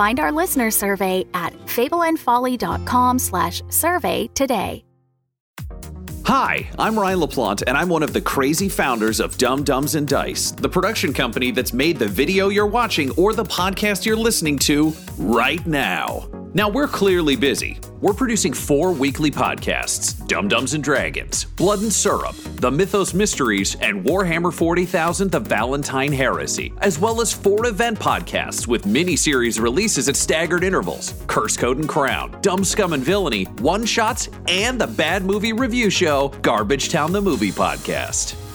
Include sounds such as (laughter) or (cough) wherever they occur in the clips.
Find our listener survey at fableandfolly.com slash survey today. Hi, I'm Ryan LaPlante, and I'm one of the crazy founders of Dumb Dumbs and Dice, the production company that's made the video you're watching or the podcast you're listening to right now. Now, we're clearly busy. We're producing four weekly podcasts Dumb Dumbs and Dragons, Blood and Syrup, The Mythos Mysteries, and Warhammer 40,000 The Valentine Heresy, as well as four event podcasts with mini series releases at staggered intervals Curse Code and Crown, Dumb Scum and Villainy, One Shots, and the Bad Movie Review Show, Garbage Town the Movie Podcast.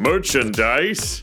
Merchandise?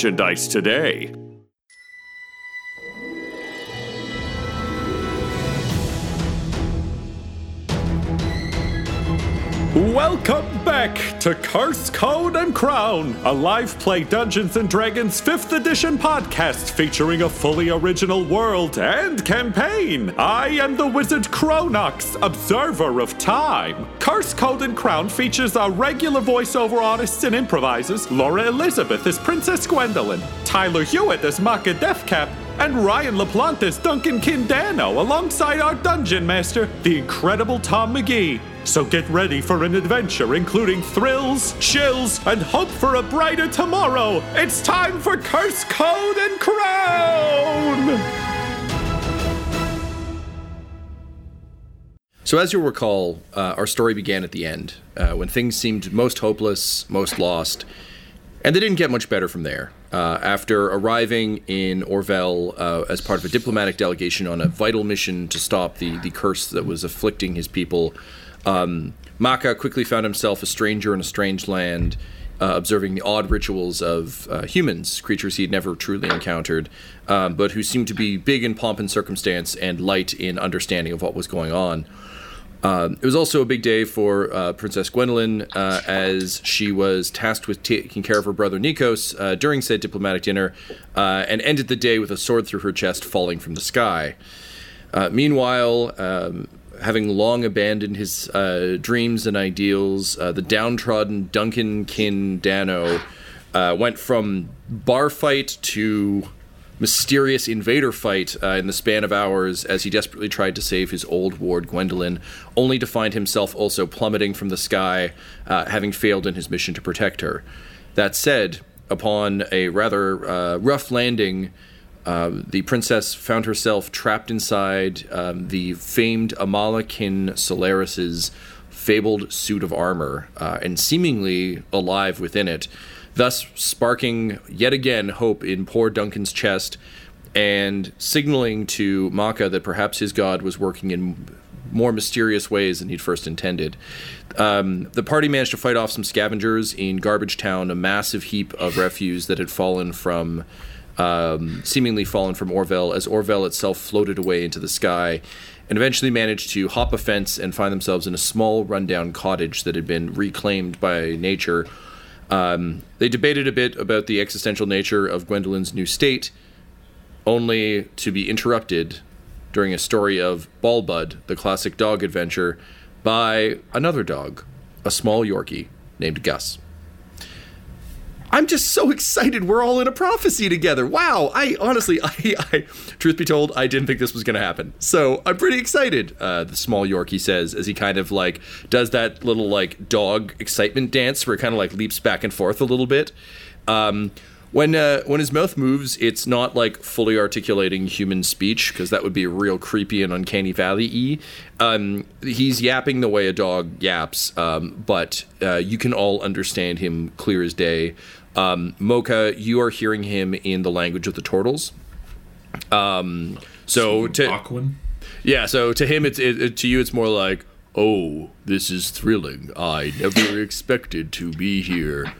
merchandise today. Welcome back to Curse Code and Crown, a live play Dungeons and Dragons 5th edition podcast featuring a fully original world and campaign. I am the wizard Cronox, observer of time. Curse Code and Crown features our regular voiceover artists and improvisers Laura Elizabeth as Princess Gwendolyn, Tyler Hewitt as Maka Deathcap, and Ryan LaPlante as Duncan Kindano alongside our dungeon master, the incredible Tom McGee. So get ready for an adventure including thrills, chills, and hope for a brighter tomorrow. It's time for Curse Code and Crown! So, as you'll recall, uh, our story began at the end, uh, when things seemed most hopeless, most lost, and they didn't get much better from there. Uh, after arriving in Orvel uh, as part of a diplomatic delegation on a vital mission to stop the, the curse that was afflicting his people, um, Maka quickly found himself a stranger in a strange land, uh, observing the odd rituals of uh, humans, creatures he'd never truly encountered, um, but who seemed to be big in pomp and circumstance and light in understanding of what was going on. Um, it was also a big day for uh, Princess Gwendolyn, uh, as she was tasked with taking care of her brother Nikos uh, during said diplomatic dinner, uh, and ended the day with a sword through her chest falling from the sky. Uh, meanwhile, um, having long abandoned his uh, dreams and ideals, the downtrodden Duncan Kin Dano went from bar fight to mysterious invader fight uh, in the span of hours as he desperately tried to save his old ward Gwendolyn, only to find himself also plummeting from the sky, uh, having failed in his mission to protect her. That said, upon a rather uh, rough landing, uh, the princess found herself trapped inside um, the famed Amalakin Solaris's fabled suit of armor uh, and seemingly alive within it, thus sparking yet again hope in poor Duncan's chest and signaling to Maka that perhaps his god was working in more mysterious ways than he'd first intended. Um, the party managed to fight off some scavengers in Garbage Town, a massive heap of refuse that had fallen from. Um, seemingly fallen from Orvel as Orvel itself floated away into the sky and eventually managed to hop a fence and find themselves in a small rundown cottage that had been reclaimed by nature. Um, they debated a bit about the existential nature of Gwendolyn's new state, only to be interrupted during a story of Ballbud, the classic dog adventure, by another dog, a small Yorkie named Gus. I'm just so excited we're all in a prophecy together. Wow. I honestly, (laughs) I, I truth be told, I didn't think this was going to happen. So I'm pretty excited, uh, the small Yorkie says as he kind of like does that little like dog excitement dance where it kind of like leaps back and forth a little bit. Um, when uh, when his mouth moves, it's not like fully articulating human speech because that would be real creepy and uncanny valley y. Um, he's yapping the way a dog yaps, um, but uh, you can all understand him clear as day. Um, Mocha, you are hearing him in the language of the turtles. Um, so to Aquan? yeah, so to him, it's it, it- to you, it's more like, "Oh, this is thrilling. I never (laughs) expected to be here.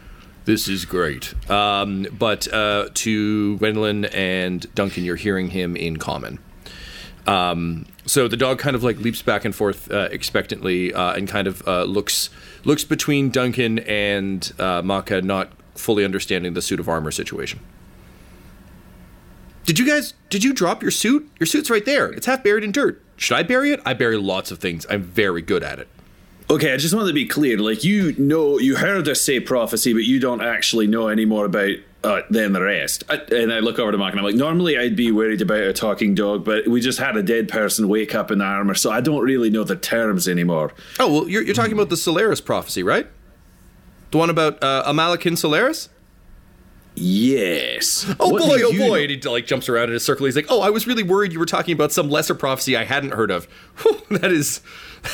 This is great." Um, but uh, to Gwendolyn and Duncan, you're hearing him in common. Um, so the dog kind of like leaps back and forth uh, expectantly uh, and kind of uh, looks looks between Duncan and uh, Maka, not fully understanding the suit of armor situation. Did you guys? Did you drop your suit? Your suit's right there. It's half buried in dirt. Should I bury it? I bury lots of things. I'm very good at it. Okay, I just want to be clear. Like you know, you heard us say prophecy, but you don't actually know any more about uh, than the rest. I, and I look over to Mark and I'm like, normally I'd be worried about a talking dog, but we just had a dead person wake up in the armor, so I don't really know the terms anymore. Oh well, you're, you're talking about the Solaris prophecy, right? The one about uh, Amalekin Solaris. Yes. Oh What boy, oh boy! know? And he like jumps around in a circle. He's like, "Oh, I was really worried you were talking about some lesser prophecy I hadn't heard of." (laughs) Whew, that is,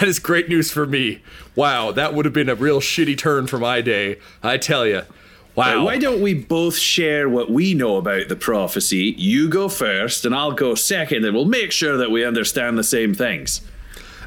that is great news for me. Wow, that would have been a real shitty turn for my day. I tell you. Wow. Why don't we both share what we know about the prophecy? You go first, and I'll go second, and we'll make sure that we understand the same things.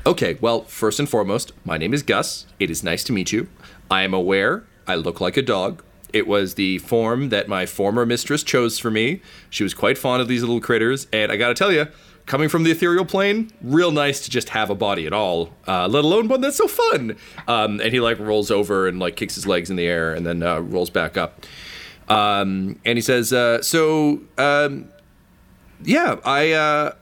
Okay, well, first and foremost, my name is Gus. It is nice to meet you. I am aware I look like a dog. It was the form that my former mistress chose for me. She was quite fond of these little critters, and I gotta tell you, coming from the ethereal plane, real nice to just have a body at all, uh, let alone one that's so fun. Um, and he like rolls over and like kicks his legs in the air and then uh, rolls back up. Um, and he says, uh, "So, um, yeah, I." Uh,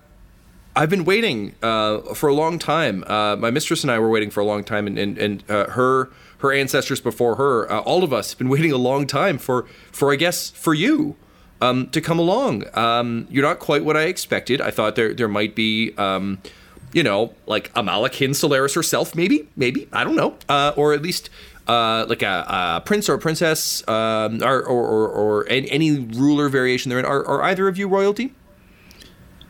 I've been waiting uh, for a long time. Uh, my mistress and I were waiting for a long time, and and, and her her ancestors before her, uh, all of us have been (laughs) waiting a long time for for I guess for you um, to come along. Um, you're not quite what I expected. I thought there there might be. Um, you know, like Amalekin Solaris herself, maybe, maybe I don't know, uh, or at least uh, like a, a prince or a princess, um, or, or, or, or any, any ruler variation therein. Are, are either of you royalty?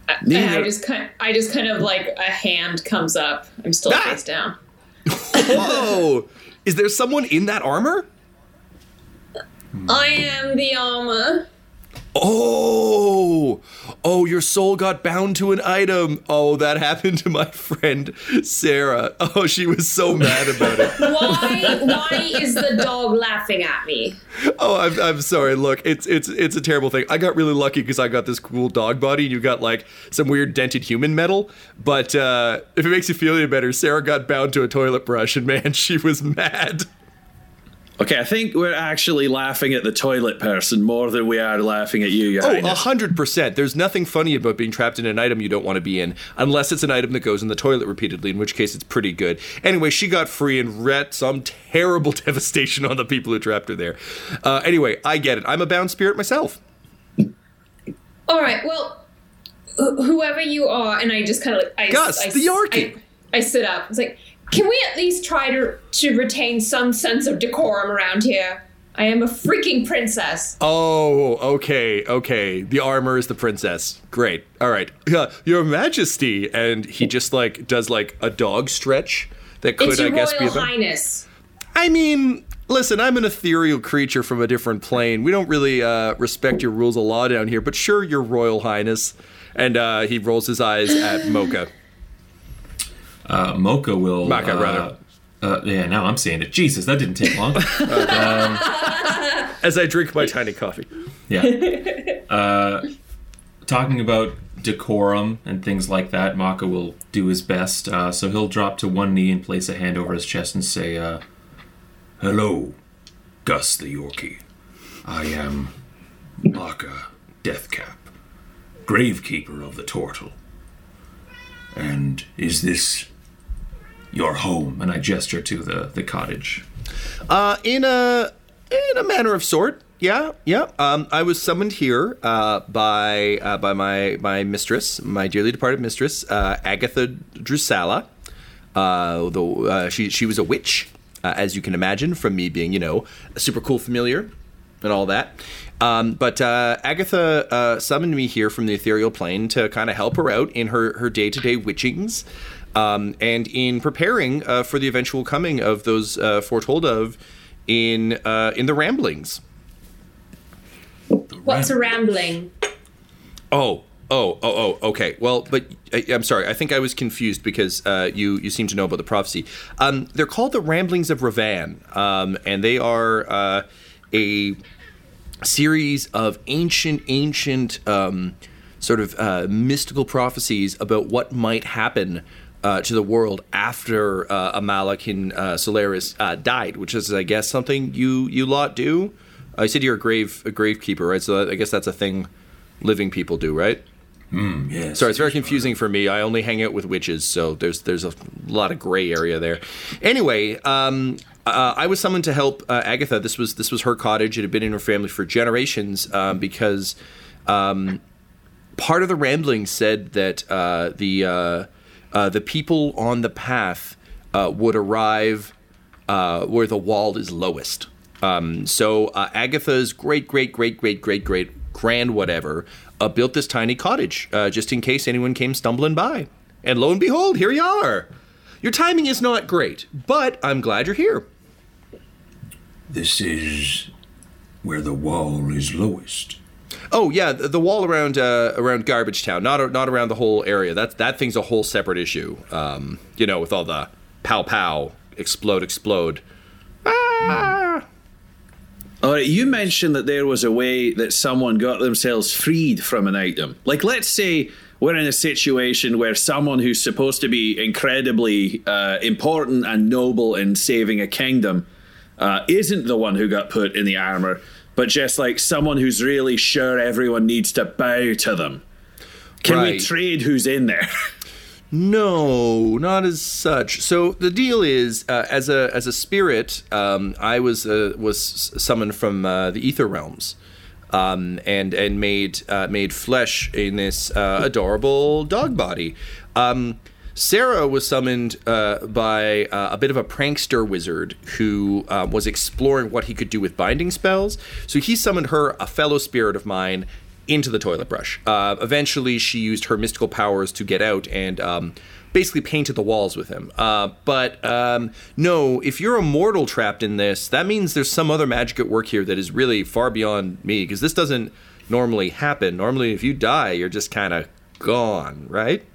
And I just kind, I just kind of like a hand comes up. I'm still Ah! face down. (laughs) Whoa! Is there someone in that armor? I am the armor. Oh! Oh, your soul got bound to an item. Oh, that (laughs) happened to my friend Sarah. Oh, she was so mad about it. (laughs) Why? why is the dog laughing at me? Oh, I'm, I'm sorry. Look, it's it's it's a terrible thing. I got really lucky because I got this cool dog body, and you got like some weird dented human metal. But uh, if it makes you feel any better, Sarah got bound to a toilet brush, and man, (laughs) she was mad. Okay, I think we're actually laughing at the toilet person more than we are laughing at you, Your Oh, a Highness. hundred percent. There's nothing funny about being trapped in an item you don't want to be in, unless it's an item that goes in the toilet repeatedly, in which case it's pretty good. Anyway, she got free and wreaked some terrible (laughs) devastation on the people who trapped her there. Uh, anyway, I get it. I'm a bound spirit myself. All right. Well, wh- whoever you are, and I just kind of like I, Gus, I, the Yorkie. I, I sit up. It's like, can we at least try to to retain some sense of decorum around here? I am a freaking princess. Oh, okay, okay. The armor is the princess. Great. All right. Yeah, Your Majesty. And he just like does like a dog stretch that could, it's your I guess, royal be highness. I mean, listen, I'm an ethereal creature from a different plane. We don't really uh, respect your rules of law down here, but sure, Your Royal Highness. And uh, he rolls his eyes at Mocha. Uh, Mocha will. Maka, uh, rather. Uh, yeah, now I'm saying it. Jesus, that didn't take long. (laughs) As I drink my tiny coffee. yeah. Uh, talking about decorum and things like that, Maka will do his best. Uh, so he'll drop to one knee and place a hand over his chest and say, uh, Hello, Gus the Yorkie. I am Maka Deathcap, gravekeeper of the Tortle. And is this your home? And I gesture to the, the cottage. Uh, in a in a manner of sort. Yeah, yeah. Um, I was summoned here uh, by uh, by my my mistress, my dearly departed mistress, uh, Agatha Drusalla. Uh, though uh, she she was a witch, uh, as you can imagine from me being you know a super cool familiar and all that. Um, but Agatha summoned me here from the ethereal plane to kind of help her out in her her day to day witchings. Um, and in preparing uh, for the eventual coming of those uh, foretold of in uh, in the ramblings. What's a rambling? Oh, oh, oh, oh. Okay. Well, but I, I'm sorry. I think I was confused because uh, you you seem to know about the prophecy. Um, they're called the Ramblings of Ravan, um, and they are uh, a series of ancient, ancient, um, sort of uh, mystical prophecies about what might happen. Uh, to the world after uh, Amalek and uh, Solaris uh, died, which is, I guess, something you you lot do. I said you're a grave a gravekeeper, right? So I guess that's a thing living people do, right? Yes. Sorry, it's very confusing for me. I only hang out with witches, so there's there's a lot of gray area there. Anyway, um, uh, I was summoned to help uh, Agatha. This was this was her cottage. It had been in her family for generations um, because um, part of the rambling said that uh, the uh, the people on the path uh, would arrive uh, where the wall is lowest. Um, so uh, Agatha's great, great, great, great, great, great grand whatever uh, built this tiny cottage uh, just in case anyone came stumbling by. And lo and behold, here you are. Your timing is not great, but I'm glad you're here. This is where the wall is lowest. Oh yeah, the, the wall around uh, around Garbage Town, not not around the whole area. That that thing's a whole separate issue. Um, you know, with all the pow pow, explode, explode. Ah! All right, you mentioned that there was a way that someone got themselves freed from an item. Like, let's say we're in a situation where someone who's supposed to be incredibly uh, important and noble in saving a kingdom uh, isn't the one who got put in the armor, but just like someone who's really sure everyone needs to bow to them. Can we trade who's in there? (laughs) No, not as such. So the deal is, uh, as a as a spirit, um, I was uh, was summoned from uh, the ether realms, um, and and made uh, made flesh in this uh, adorable dog body. Um, Sarah was summoned uh, by uh, a bit of a prankster wizard who uh, was exploring what he could do with binding spells. So he summoned her, a fellow spirit of mine, into the toilet brush. Uh, eventually, she used her mystical powers to get out and um, basically painted the walls with him. Uh, but um, no, if you're a mortal trapped in this, that means there's some other magic at work here that is really far beyond me because this doesn't normally happen. Normally, if you die, you're just kind of gone, right?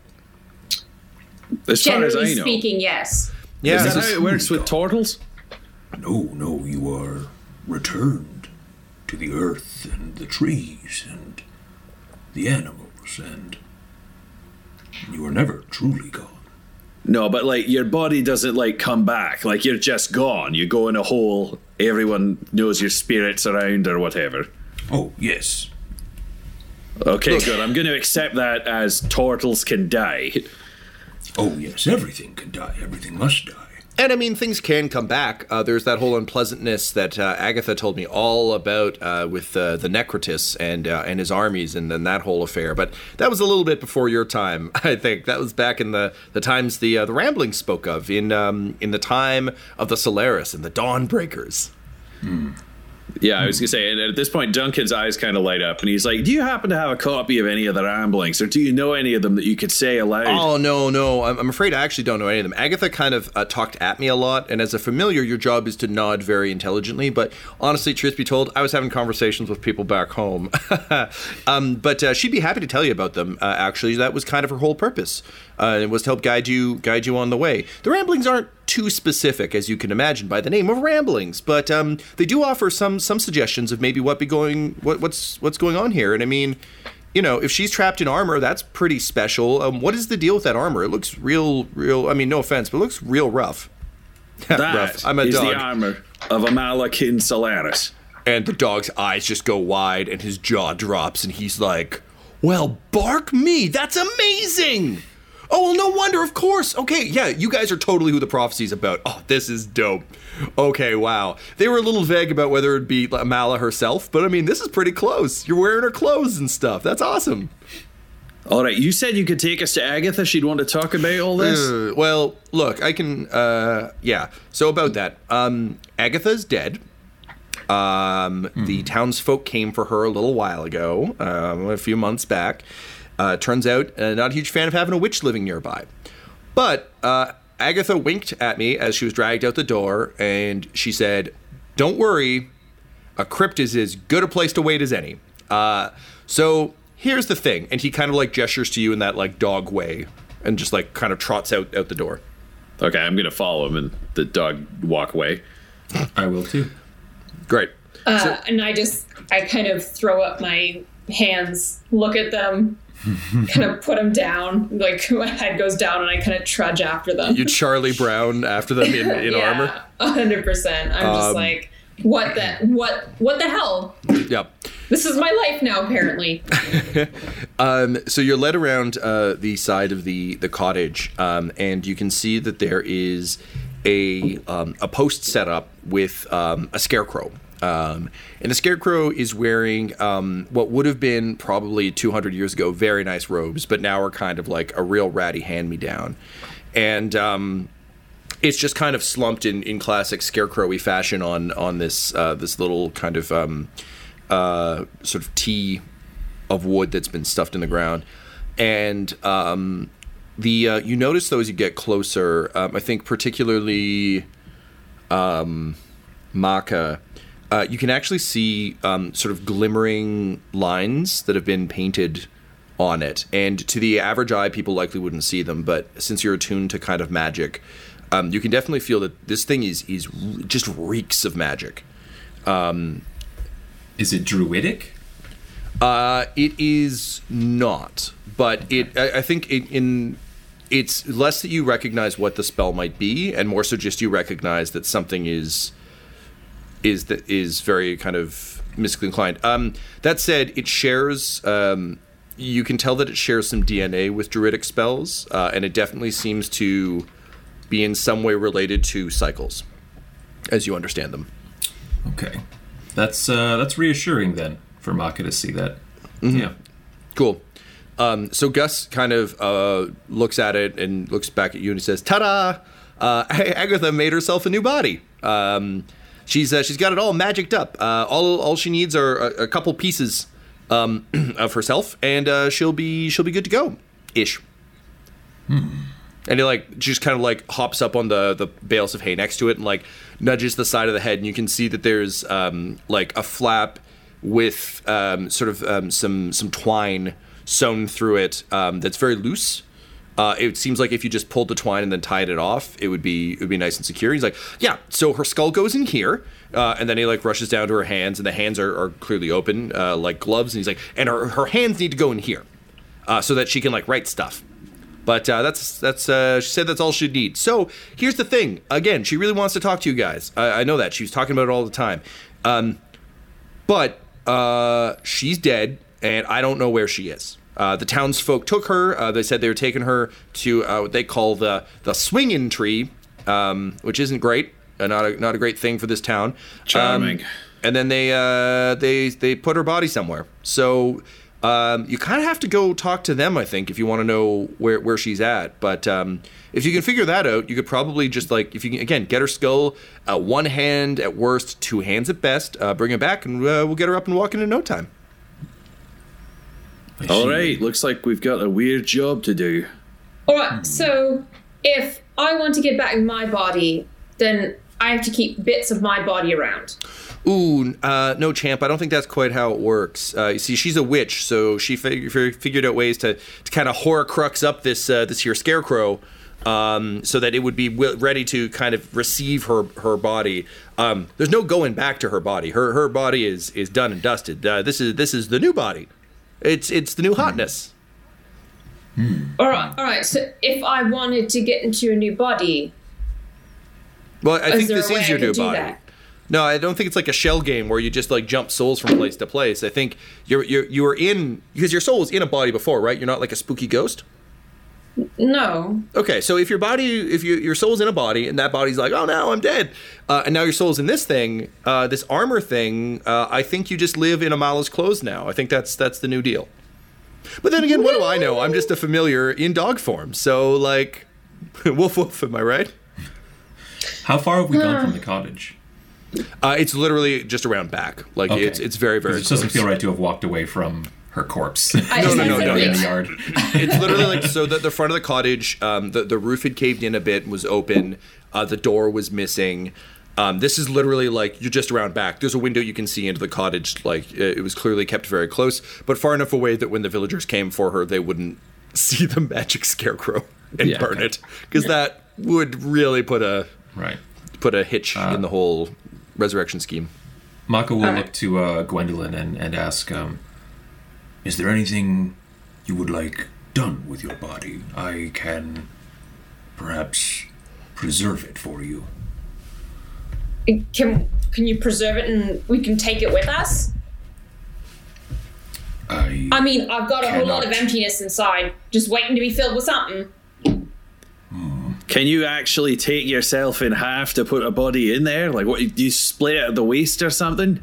As far as Generally I know. speaking, yes. Yeah. Is this that is- how it works with turtles? No, no, you are returned to the earth and the trees and the animals, and you are never truly gone. No, but like your body doesn't like come back. Like you're just gone. You go in a hole. Everyone knows your spirit's around or whatever. Oh, yes. Okay, good. I'm going to accept that as turtles can die. Oh, yes, everything can die. Everything must die. And I mean, things can come back. Uh, there's that whole unpleasantness that uh, Agatha told me all about uh, with uh, the Necrotus and uh, and his armies, and then that whole affair. But that was a little bit before your time, (laughs) I think. That was back in the, the times the uh, the Ramblings spoke of in um, in the time of the Solaris and the Dawnbreakers. Yeah, I was gonna say, and at this point, Duncan's eyes kind of light up, and he's like, "Do you happen to have a copy of any of the ramblings, or do you know any of them that you could say aloud?" Oh no, no! I'm, I'm afraid I actually don't know any of them. Agatha kind of uh, talked at me a lot, and as a familiar, your job is to nod very intelligently. But honestly, truth be told, I was having conversations with people back home. (laughs) um, but uh, she'd be happy to tell you about them. Uh, actually, that was kind of her whole purpose. Uh, it was to help guide you guide you on the way. The ramblings aren't too specific, as you can imagine, by the name of ramblings, but um, they do offer some some suggestions of maybe what be going what, what's what's going on here. And I mean, you know, if she's trapped in armor, that's pretty special. Um, what is the deal with that armor? It looks real, real. I mean, no offense, but it looks real rough. (laughs) That rough. I'm a is dog. the armor of Amalakin Solaris. And the dog's eyes just go wide and his jaw drops and he's like, Well, bark me! That's amazing! Oh, well, no wonder, of course. Okay, yeah, you guys are totally who the prophecy's about. Oh, this is dope. Okay, wow. They were a little vague about whether it'd be Mala herself, but I mean, this is pretty close. You're wearing her clothes and stuff. That's awesome. All right, you said you could take us to Agatha. She'd want to talk about all this. Uh, well, look, I can. Uh, yeah. So about that, um, Agatha's dead. Um, The townsfolk came for her a little while ago, um, a few months back. Uh, turns out, uh, not a huge fan of having a witch living nearby. But uh, Agatha winked at me as she was dragged out the door, and she said, "Don't worry, a crypt is as good a place to wait as any." Uh, so here's the thing, and he kind of like gestures to you in that like dog way, and just like kind of trots out out the door. Okay, I'm gonna follow him, and the dog walk away. I will too. Great. Uh, and I just, I kind of throw up my hands, look at them, (laughs) kind of put them down. Like (laughs) my head goes down, and I kind of trudge after them. You Charlie Brown after them in, in armor. a hundred percent. I'm just Um, like, what the, what, what the hell? Yep. This is my life now, apparently. (laughs) Um, so you're led around uh, the side of the the cottage, um, and you can see that there is a um, a post set up with um, a scarecrow. Um, and the scarecrow is wearing um, what would have been probably 200 years ago very nice robes, but now are kind of like a real ratty hand me down. And um, it's just kind of slumped in, in classic scarecrowy fashion on on this uh, this little kind of um, uh, sort of T of wood that's been stuffed in the ground, and um, the uh, you notice though as you get closer. Um, I think particularly Maka. Uh, you can actually see um, sort of glimmering lines that have been painted on it. And to the average eye, people likely wouldn't see them. But since you're attuned to kind of magic, um, you can definitely feel that this thing is is just reeks of magic. Is it druidic? Uh, it is not, but it. I, I think it, in it's less that you recognize what the spell might be, and more so just you recognize that something is is that is very kind of mystically inclined. Um, that said, it shares. Um, you can tell that it shares some DNA with druidic spells, uh, and it definitely seems to be in some way related to cycles, as you understand them. Okay, that's uh, that's reassuring then for Maka to see that. Yeah. Cool. Um, so Gus kind of uh, looks at it and looks back at you and he says, "Ta-da! Uh, (laughs) Agatha made herself a new body. Um, she's uh, she's got it all magicked up. Uh, all all she needs are a, a couple pieces um, (clears throat) of herself, and uh, she'll be she'll be good to go, ish." And he like just kind of like hops up on the the bales of hay next to it and like nudges the side of the head, and you can see that there's um, like a flap with um, sort of um, some some twine sewn through it um, that's very loose. Uh, it seems like if you just pulled the twine and then tied it off, it would be it would be nice and secure. He's like, yeah. So her skull goes in here, uh, and then he like rushes down to her hands, and the hands are, are clearly open uh, like gloves. And he's like, and her her hands need to go in here, uh, so that she can like write stuff. But uh, that's that's uh, she said that's all she'd need. So here's the thing. Again, she really wants to talk to you guys. I, I know that she was talking about it all the time. Um, but she's dead, and I don't know where she is. Uh, the townsfolk took her. Uh, they said they were taking her to uh, what they call the the swinging tree, um, which isn't great. Uh, not a not a great thing for this town. Charming. Um, and then they uh, they they put her body somewhere. So um, you kind of have to go talk to them, I think, if you want to know where where she's at. But um, if you can figure that out, you could probably just like if you can again get her skull, uh, one hand at worst, two hands at best. Uh, bring her back, and uh, we'll get her up and walking in no time. All right, looks like we've got a weird job to do. All right. So if I want to get back my body, then I have to keep bits of my body around. Ooh, uh, no, champ. I don't think that's quite how it works. Uh, you see, she's a witch, so she fig- fig- figured out ways to, to kind of horcrux up this uh, this here scarecrow, um, so that it would be w- ready to kind of receive her her body. Um, there's no going back to her body. Her her body is is done and dusted. Uh, this is this is the new body. It's it's the new hotness. Hmm. All right. All right. So if I wanted to get into a new body, Well, I Is think this is your new body. that? No, I don't think it's like a shell game where you just like jump souls from place to place. I think you're you're you were in because your soul was in a body before, right? You're not like a spooky ghost. No. Okay, so if your body, if you, your soul's in a body and that body's like, oh, now I'm dead, uh, and now your soul's in this thing, uh, this armor thing, uh, I think you just live in Amala's clothes now. I think that's that's the new deal. But then again, what do I know? I'm just a familiar in dog form, so like, (laughs) woof woof. Am I right? How far have we gone from the cottage? Uh, it's literally just around back. Like Okay. it's it's very very. It doesn't feel right to have walked away from her corpse. (laughs) I No, no, no, said no, in the yard. it's literally like so the, the front of the cottage um, the, the roof had caved in a bit and was open uh, the door was missing um, this is literally like you're just around back there's a window you can see into the cottage like uh, it was clearly kept very close but far enough away that when the villagers came for her they wouldn't (laughs) see the magic scarecrow and Yeah, burn okay. it because that would really put a Right. put a hitch in the whole resurrection scheme Mako will look to uh, Gwendolyn and, and ask, um, Is there anything you would like done with your body? I can perhaps preserve it for you. Can can you preserve it and we can take it with us? I, I mean, I've got a whole lot of Cannot. emptiness inside, just waiting to be filled with something. Hmm. Can you actually take yourself in half to put a body in there? Like, what? Do you split it at the waist or something?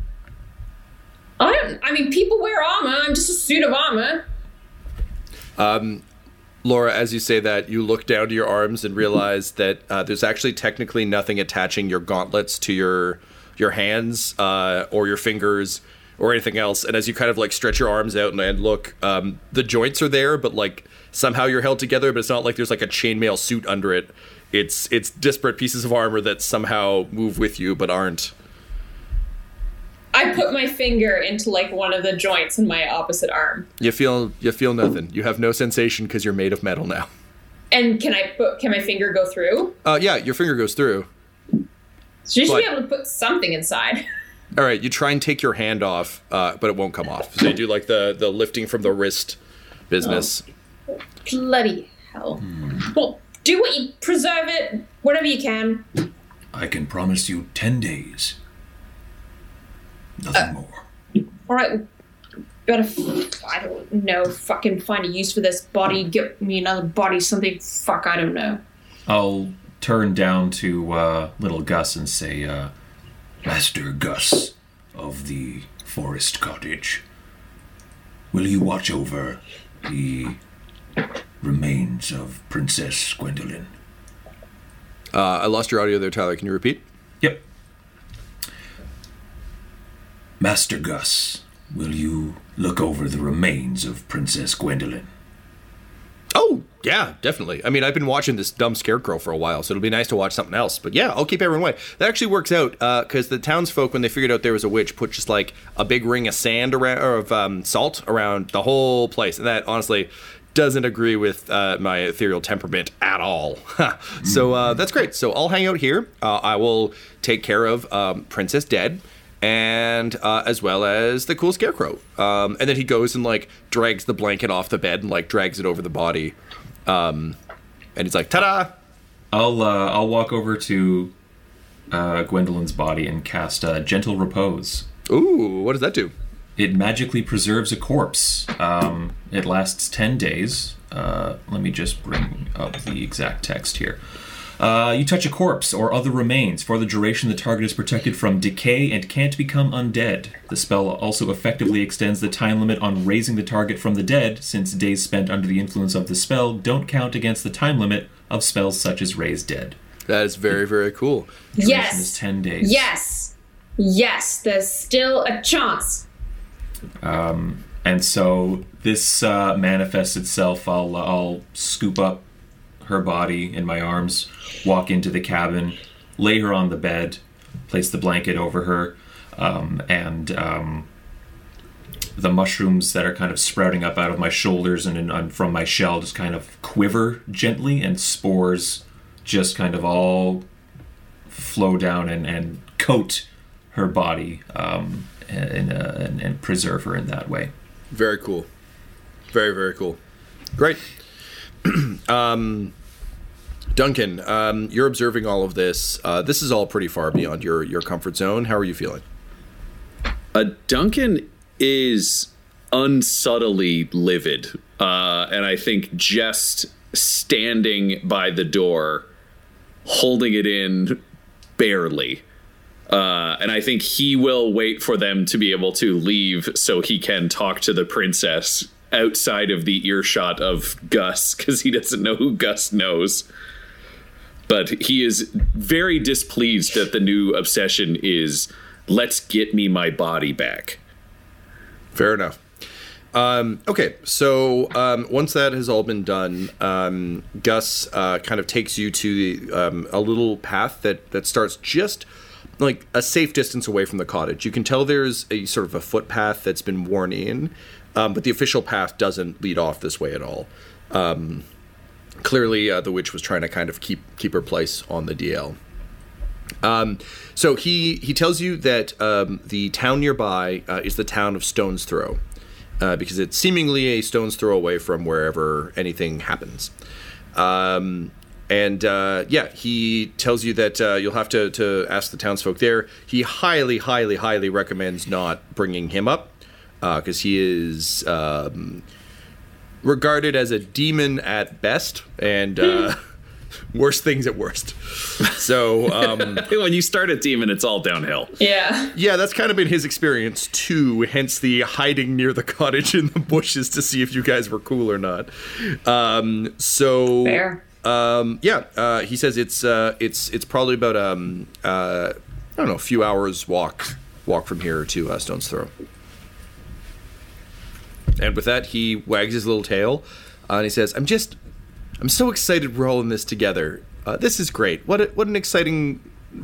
I don't. I mean, people wear armor. I'm just a suit of armor. Laura, as you say that, you look down to your arms and realize that uh, there's actually technically nothing attaching your gauntlets to your your hands uh, or your fingers or anything else. And as you kind of like stretch your arms out and, and look, um, the joints are there, but like somehow you're held together. But it's not like there's like a chainmail suit under it. It's it's disparate pieces of armor that somehow move with you but aren't. I put my finger into like one of the joints in my opposite arm. You feel you feel nothing. You have no sensation because you're made of metal now. And can I put? Can my finger go through? Uh, yeah, your finger goes through. So you should But- be able to put something inside. (laughs) All right, you try and take your hand off, uh, but it won't come off. So you do like the the lifting from the wrist business. Bloody hell! Well, do what you preserve it, whatever you can. I can promise you 10 days. Nothing more. All right, better. F- I don't know. Fucking find a use for this body. Get me another body. Something. Fuck. I don't know. I'll turn down to uh, little Gus and say, uh, Master Gus of the Forest Cottage, will you watch over the remains of Princess Gwendolyn? Uh, I lost your audio there, Tyler. Can you repeat? Master Gus, will you look over the remains of Princess Gwendolyn? Oh, yeah, definitely. I mean, I've been watching this dumb scarecrow for a while, so it'll be nice to watch something else. But yeah, I'll keep everyone away. That actually works out because the townsfolk, when they figured out there was a witch, put just like a big ring of sand around or of um, salt around the whole place, and that honestly doesn't agree with uh, my ethereal temperament at all. (laughs) so uh, that's great. So I'll hang out here. Uh, I will take care of um, Princess Dead and uh, as well as the cool scarecrow. Um, and then he goes and like drags the blanket off the bed and like drags it over the body. Um, and he's like, "Ta-da!" I'll uh, I'll walk over to uh, Gwendolyn's body and cast uh, Gentle Repose. Ooh, what does that do? It magically preserves a corpse. Um, it lasts 10 days. Uh, let me just bring up the exact text here. Uh, you touch a corpse or other remains. For the duration, the target is protected from decay and can't become undead. The spell also effectively extends the time limit on raising the target from the dead, since days spent under the influence of the spell don't count against the time limit of spells such as Raise Dead. That is very, very cool. Duration Yes. is 10 days. Yes. Yes. There's still a chance. Um, And so this uh, manifests itself. I'll I'll scoop up her body in my arms, walk into the cabin, lay her on the bed, place the blanket over her, um, and um, the mushrooms that are kind of sprouting up out of my shoulders and, and from my shell just kind of quiver gently, and spores just kind of all flow down and, and coat her body um, and, uh, and and preserve her in that way. Very cool. Very, very cool. Great. (clears throat) um, Duncan, um, you're observing all of this. Uh, this is all pretty far beyond your, your comfort zone. How are you feeling? Uh, Duncan is unsubtly livid, uh, and I think just standing by the door, holding it in barely. Uh, and I think he will wait for them to be able to leave so he can talk to the princess outside of the earshot of Gus because he doesn't know who Gus knows. But he is very displeased that the new obsession is let's get me my body back. Fair enough. Um, okay, so um, once that has all been done, um, Gus uh, kind of takes you to the, um, a little path that, that starts just like a safe distance away from the cottage. You can tell there's a sort of a footpath that's been worn in, um, but the official path doesn't lead off this way at all. Clearly, uh, the witch was trying to kind of keep keep her place on the DL. Um, so he he tells you that um, the town nearby uh, is the town of Stone's Throw, uh, because it's seemingly a stone's throw away from wherever anything happens. Um, and uh, yeah, he tells you that uh, you'll have to, to ask the townsfolk there. He highly, highly, highly recommends not bringing him up because he is um, regarded as a demon at best and uh, (laughs) worst things at worst. So um, (laughs) when you start a demon, it's all downhill. Yeah. yeah, that's kind of been his experience too. Hence the hiding near the cottage in the bushes to see if you guys were cool or not. Um, so Fair. um, yeah, uh, he says it's uh, it's it's probably about um, uh, I don't know a few hours walk walk from here to uh, Stone's Throw. And with that, he wags his little tail, uh, and he says, "I'm just, I'm so excited we're all in this together. Uh, this is great. What a, what an exciting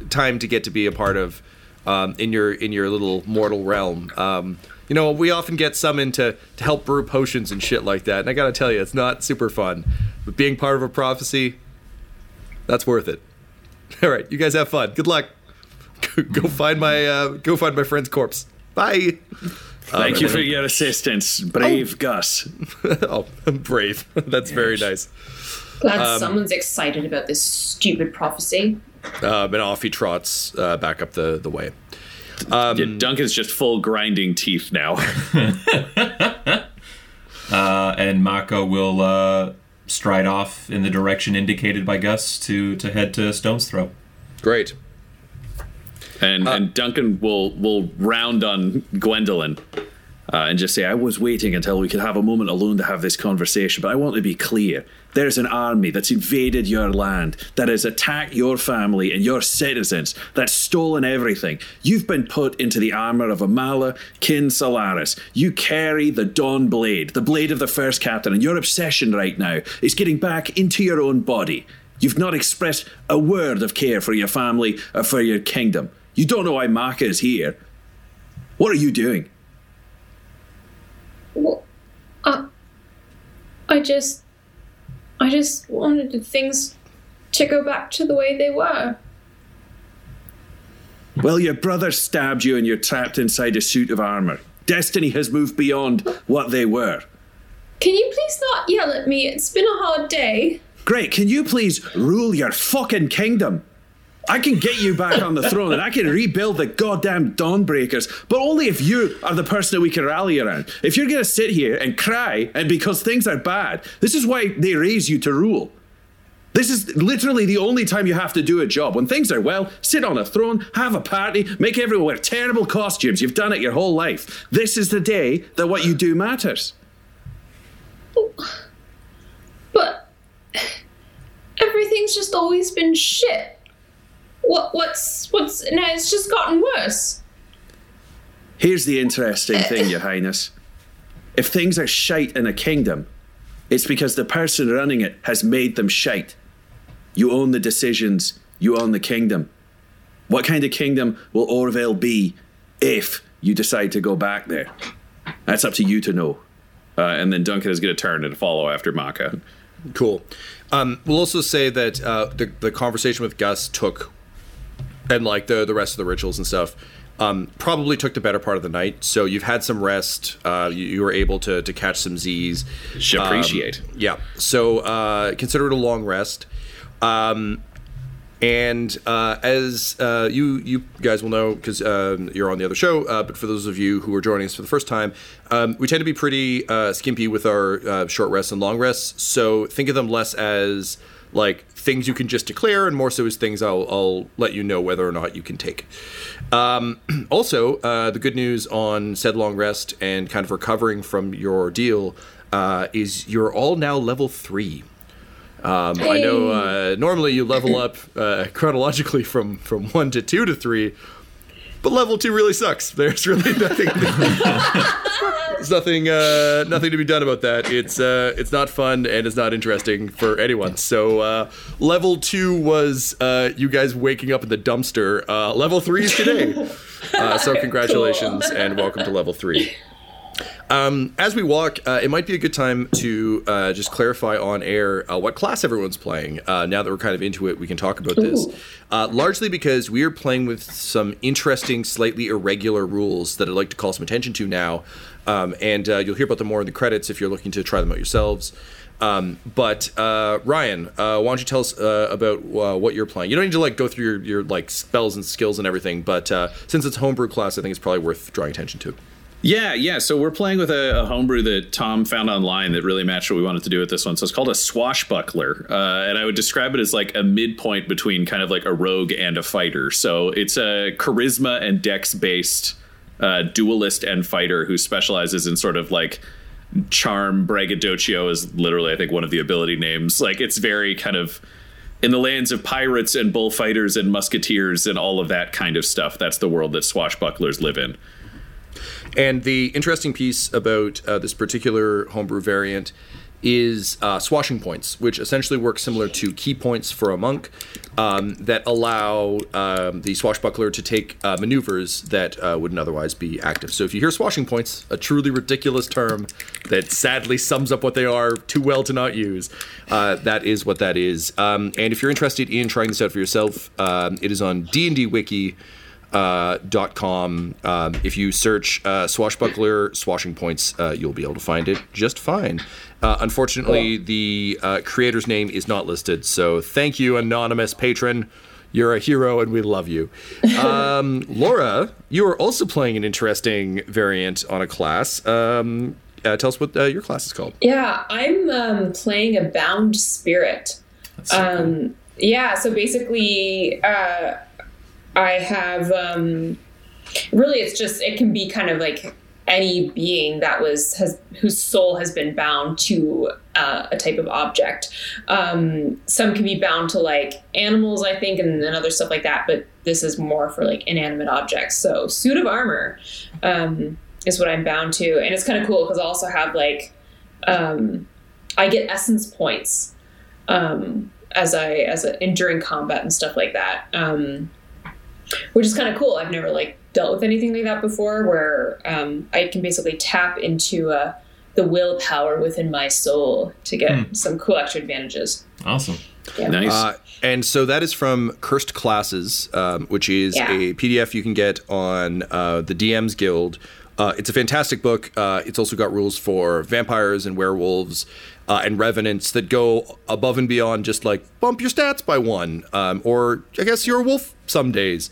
time to get to be a part of um, in your in your little mortal realm. Um, you know, we often get summoned to to help brew potions and shit like that, and I gotta tell you, it's not super fun. But being part of a prophecy, that's worth it. (laughs) All right, you guys have fun. Good luck. (laughs) go find my uh, go find my friend's corpse. Bye. Thank you for your assistance, brave Gus. (laughs) oh, brave. (laughs) That's very nice. Glad Um, someone's excited about this stupid prophecy. Um, and off he trots uh, back up the, the way. Yeah, Duncan's just full grinding teeth now. (laughs) Uh, and Mako will uh, stride off in the direction indicated by Gus to, to head to Stone's Throw. Great. And and Duncan will will round on Gwendolyn uh, and just say, "I was waiting until we could have a moment alone to have this conversation, but I want to be clear. There's an army that's invaded your land, that has attacked your family and your citizens, that's stolen everything. You've been put into the armor of Amala Kin Solaris. You carry the Dawn Blade, the blade of the first captain, and your obsession right now is getting back into your own body." You've not expressed a word of care for your family or for your kingdom. You don't know why Maka is here. What are you doing? Well, I, I just, I just wanted things to go back to the way they were. Well, your brother stabbed you and you're trapped inside a suit of armor. Destiny has moved beyond what they were. Can you please not yell at me? It's been a hard day. Great, can you please rule your fucking kingdom? I can get you back on the throne and I can rebuild the goddamn Dawnbreakers, but only if you are the person that we can rally around. If you're gonna sit here and cry and because things are bad, this is why they raise you to rule. This is literally the only time you have to do a job. When things are well, sit on a throne, have a party, make everyone wear terrible costumes. You've done it your whole life. This is the day that what you do matters. But everything's just always been shit. What what's what's now it's just gotten worse. Here's the interesting thing, Your Highness. If things are shite in a kingdom, it's because the person running it has made them shite. You own the decisions, you own the kingdom. What kind of kingdom will Orvel be if you decide to go back there? That's up to you to know. Uh, and then Duncan is going to turn and follow after Maka. Cool. Um, we'll also say that uh, the, the conversation with Gus took, and like the the rest of the rituals and stuff, um, probably took the better part of the night. So you've had some rest. Uh, you, you were able to to catch some Z's. Should appreciate. Um, yeah. So uh, consider it a long rest. Um, and uh, as uh, you you guys will know because um, you're on the other show, uh, but for those of you who are joining us for the first time, um, we tend to be pretty uh, skimpy with our uh, short rests and long rests. So think of them less as like things you can just declare, and more so is things I'll, I'll let you know whether or not you can take. Um, (clears throat) also, uh, the good news on said long rest and kind of recovering from your deal is you're all now level three. Um, I know uh, normally you level up uh, chronologically from from one to two to three, but level two really sucks. There's really (laughs) nothing. There's nothing uh, nothing to be done about that. It's uh, it's not fun and it's not interesting for anyone. So uh, level two was uh, you guys waking up in the dumpster. level three is today. so (laughs) congratulations cool. and welcome to level three. Um, as we walk, uh, it might be a good time to uh, just clarify on air uh, what class everyone's playing. Uh, now that we're kind of into it, we can talk about this. Uh, largely because we are playing with some interesting, slightly irregular rules that I'd like to call some attention to now. Um, and uh, you'll hear about them more in the credits if you're looking to try them out yourselves. Um, but Ryan, why don't you tell us about what you're playing? You don't need to like go through your, your like spells and skills and everything, but since it's homebrew class, I think it's probably worth drawing attention to. Yeah, yeah. So we're playing with a, a, homebrew that Tom found online that really matched what we wanted to do with this one. So it's called a swashbuckler, uh, and I would describe it as like a midpoint between kind of like a rogue and a fighter. So it's a charisma and dex based uh, duelist and fighter who specializes in sort of like charm. Braggadocio is literally, I think, one of the ability names. Like it's very kind of in the lands of pirates and bullfighters and musketeers and all of that kind of stuff. That's the world that swashbucklers live in. And the interesting piece about uh, this particular homebrew variant is uh, swashing points, which essentially work similar to ki points for a monk um, that allow um, the swashbuckler to take uh, maneuvers that uh, wouldn't otherwise be active. So if you hear swashing points, a truly ridiculous term that sadly sums up what they are too well to not use, uh, that is what that is. Um, and if you're interested in trying this out for yourself, um, it is on D&D Wiki uh, dot com. Um, if you search uh, swashbuckler swashing points, uh, you'll be able to find it just fine. Uh, unfortunately, cool. the uh, creator's name is not listed, so thank you, anonymous patron. You're a hero, and we love you. (laughs) Um, Laura, you are also playing an interesting variant on a class. Um, uh, tell us what your class is called. Yeah, I'm um, playing a bound spirit. So cool. Um, yeah, so basically, I have um, really it's just it can be kind of like any being that was has whose soul has been bound to uh, a type of object. Um, some can be bound to like animals, I think, and other stuff like that. But this is more for like inanimate objects. So suit of armor um, is what I'm bound to, and it's kind of cool because I also have like um, I get essence points um, as I as a, enduring combat and stuff like that. Um, which is kind of cool. I've never like dealt with anything like that before, where um, I can basically tap into uh, the willpower within my soul to get hmm. some cool extra advantages. Awesome. Yeah. Nice. Uh, and so that is from Cursed Classes, um, which is yeah. a PDF you can get on uh, the DM's Guild. Uh, it's a fantastic book. Uh, it's also got rules for vampires and werewolves uh, and revenants that go above and beyond just like bump your stats by one, um, or I guess you're a wolf some days.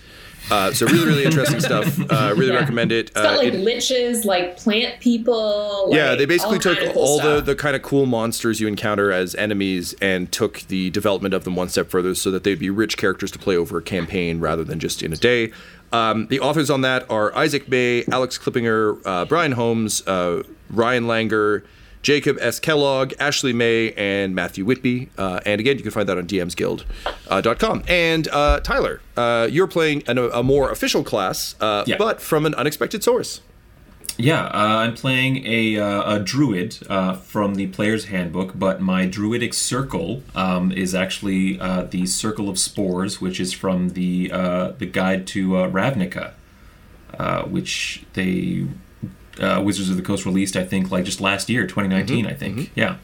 Uh, so really, really interesting (laughs) stuff. Uh, really Yeah. recommend it. It's got Uh, like it- liches, like plant people. yeah, they basically all took cool all the, stuff. the kind of cool monsters you encounter as enemies and took the development of them one step further so that they'd be rich characters to play over a campaign rather than just in a day. Um, the authors on that are Isaac Bay, Alex Klippinger, uh, Brian Holmes, uh, Ryan Langer, Jacob S. Kellogg, Ashley May, and Matthew Whitby. Uh, and again, you can find that on dmsguild.com. and uh, Tyler, uh, you're playing an, a more official class, uh, Yeah. but from an unexpected source. Yeah, uh, I'm playing a, uh, a druid uh, from the player's handbook, but my druidic circle um, is actually uh, the Circle of Spores, which is from the uh, the guide to uh, Ravnica, uh, which they uh, Wizards of the Coast released, I think, like just last year, 2019, I think. Yeah,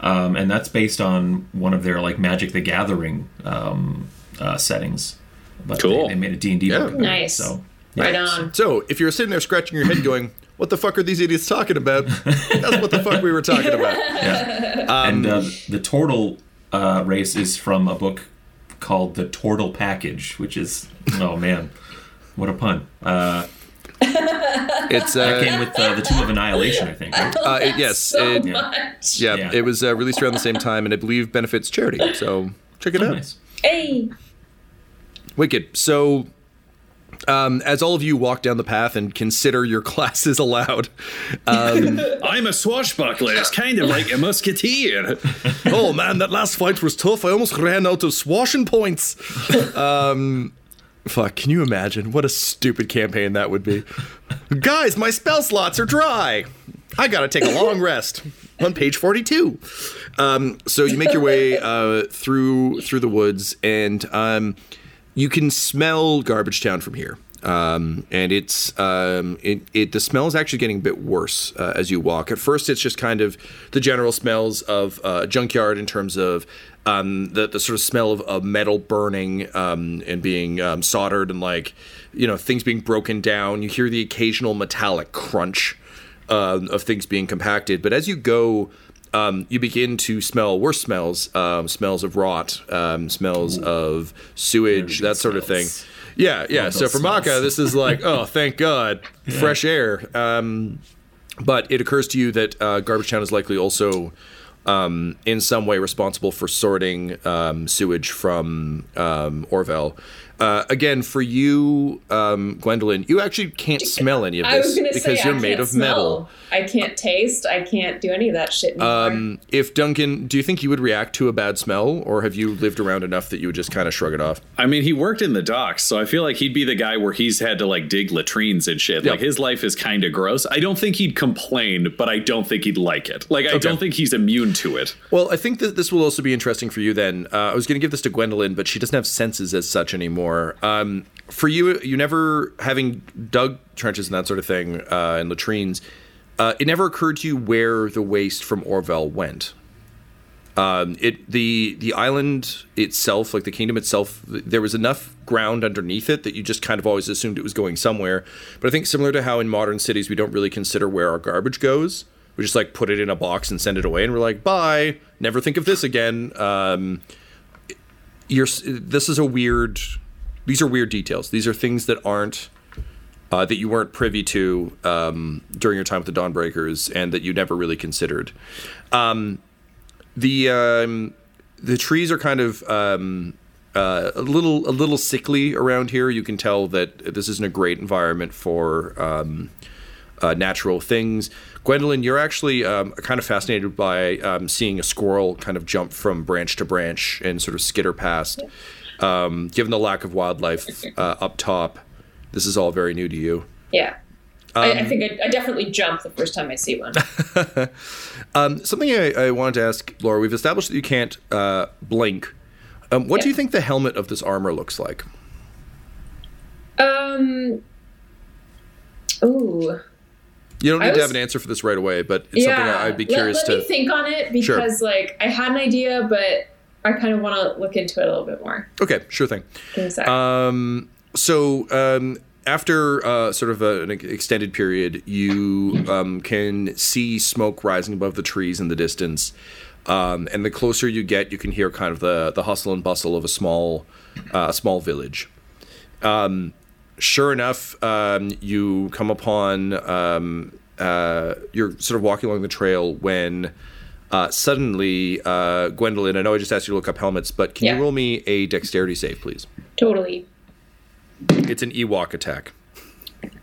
um, and that's based on one of their like Magic the Gathering um, uh, settings. But they- Cool. they, made a D and D Yeah. book. of it, Nice. So right on. So, if you're sitting there scratching your head (laughs) going, what the fuck are these idiots talking about? That's what the fuck we were talking about. (laughs) Yeah. and uh, the Tortle uh, race is from a book called The Tortle Package, which is oh man, what a pun! Uh, that came with uh, the Tomb of Annihilation, I think. Right? uh it- yes, So it, much. yeah, Yeah. it was uh, released around the same time, and I believe benefits charity. So check it Oh, out. nice. Hey. Wicked. So, um, as all of you walk down the path and consider your (laughs) classes aloud, um, (laughs) I'm a swashbuckler. It's kind of like a musketeer. oh man, that last fight was tough. I almost ran out of swashing points. (laughs) um, fuck, can you imagine what a stupid campaign that would be? (laughs) Guys, my spell slots are dry. I gotta take a long rest. On page forty-two. Um, so you make your way uh, through through the woods, and um, you can smell Garbage Town from here. Um, and it's um, it, it the smell is actually getting a bit worse uh, as you walk. At first, it's just kind of the general smells of uh, a junkyard in terms of um, the the sort of smell of, of metal burning um, and being um, soldered and like you know things being broken down. You hear the occasional metallic crunch um, of things being compacted. But as you go, um, you begin to smell worse smells, um, smells of rot, um, smells of sewage, that sort of thing. Yeah, yeah. So for Maka, this is like, (laughs) oh, thank God, fresh air. Um, but it occurs to you that uh, Garbage Town is likely also um, in some way responsible for sorting um, sewage from um, Orvel. Uh, again, for you, um, Gwendolyn, you actually can't smell any of I this because say you're I made of smell. metal. I can't taste. I can't do any of that shit anymore. Um, if Duncan, do you think you would react to a bad smell, or have you lived around enough that you would just kind of shrug it off? I mean, he worked in the docks, so I feel like he'd be the guy where he's had to like dig latrines and shit. Like his life is kind of gross. I don't think he'd complain, but I don't think he'd like it. Like I Okay. don't think he's immune to it. Well, I think that this will also be interesting for you then. Uh, I was going to give this to Gwendolyn, but she doesn't have senses as such anymore. Um, for you, you never having dug trenches and that sort of thing uh, and latrines. Uh, it never occurred to you where the waste from Orvel went. Um, it the the island itself, like the kingdom itself, there was enough ground underneath it that you just kind of always assumed it was going somewhere. But I think similar to how in modern cities we don't really consider where our garbage goes, we just like put it in a box and send it away, and we're like, bye, never think of this again. Um, you're this is a weird. These are weird details. These are things that aren't uh, that you weren't privy to um, during your time with the Dawnbreakers, and that you never really considered. Um, the um, the trees are kind of um, uh, a little a little sickly around here. You can tell that this isn't a great environment for um, uh, natural things. Gwendolyn, you're actually um, kind of fascinated by um, seeing a squirrel kind of jump from branch to branch and sort of skitter past. Um, given the lack of wildlife uh, up top, this is all very new to you. yeah. I, um, I think I, I definitely jump the first time I see one. (laughs) Um, something I, I wanted to ask, Laura. We've established that you can't uh, blink. Um, what do you think the helmet of this armor looks like? um. Ooh. You don't I need to have an answer for this right away, but it's something I- I'd be Let- curious let, to. me think on it Sure. because, like, I had an idea, but I kind of want to look into it a little bit more. Okay, sure thing. Give me a sec. Um, so um, after uh, sort of a, an extended period, you um, can see smoke rising above the trees in the distance. Um, and the closer you get, you can hear kind of the, the hustle and bustle of a small, uh, small village. Um, sure enough, um, you come upon, um, uh, you're sort of walking along the trail when uh, suddenly, uh, Gwendolyn, I know I just asked you to look up helmets, but can Yeah. you roll me a dexterity save, please? Totally. It's an Ewok attack.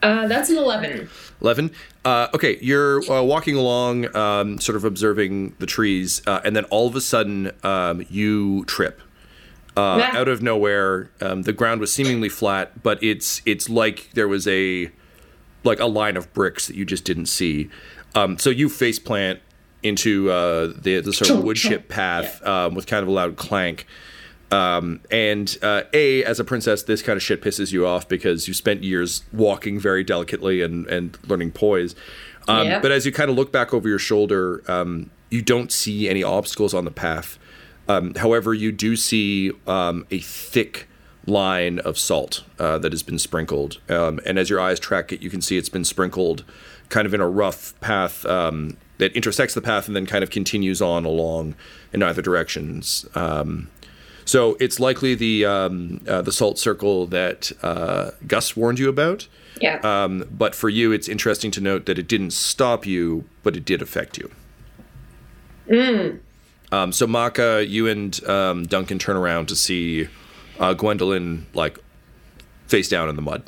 Uh, that's an 11. 11. Uh, okay, you're uh, walking along, um, sort of observing the trees, uh, and then all of a sudden, um, you trip. Uh, Yeah. Out of nowhere, um, the ground was seemingly flat, but it's it's like there was a like a line of bricks that you just didn't see. Um, so you face plant into uh, the the sort of wood chip path um, with kind of a loud clank. Um, and uh, a as a princess, this kind of shit pisses you off because you spent years walking very delicately and and learning poise. Um, Yeah. But as you kind of look back over your shoulder, um, you don't see any obstacles on the path. Um, however, you do see um, a thick line of salt uh, that has been sprinkled. Um, and as your eyes track it, you can see it's been sprinkled kind of in a rough path um, that intersects the path and then kind of continues on along in either directions. Um, so it's likely the um, uh, the salt circle that uh, Gus warned you about. Yeah. Um, but for you, it's interesting to note that it didn't stop you, but it did affect you. Um, so Maka, you and um, Duncan turn around to see uh, Gwendolyn like face down in the mud.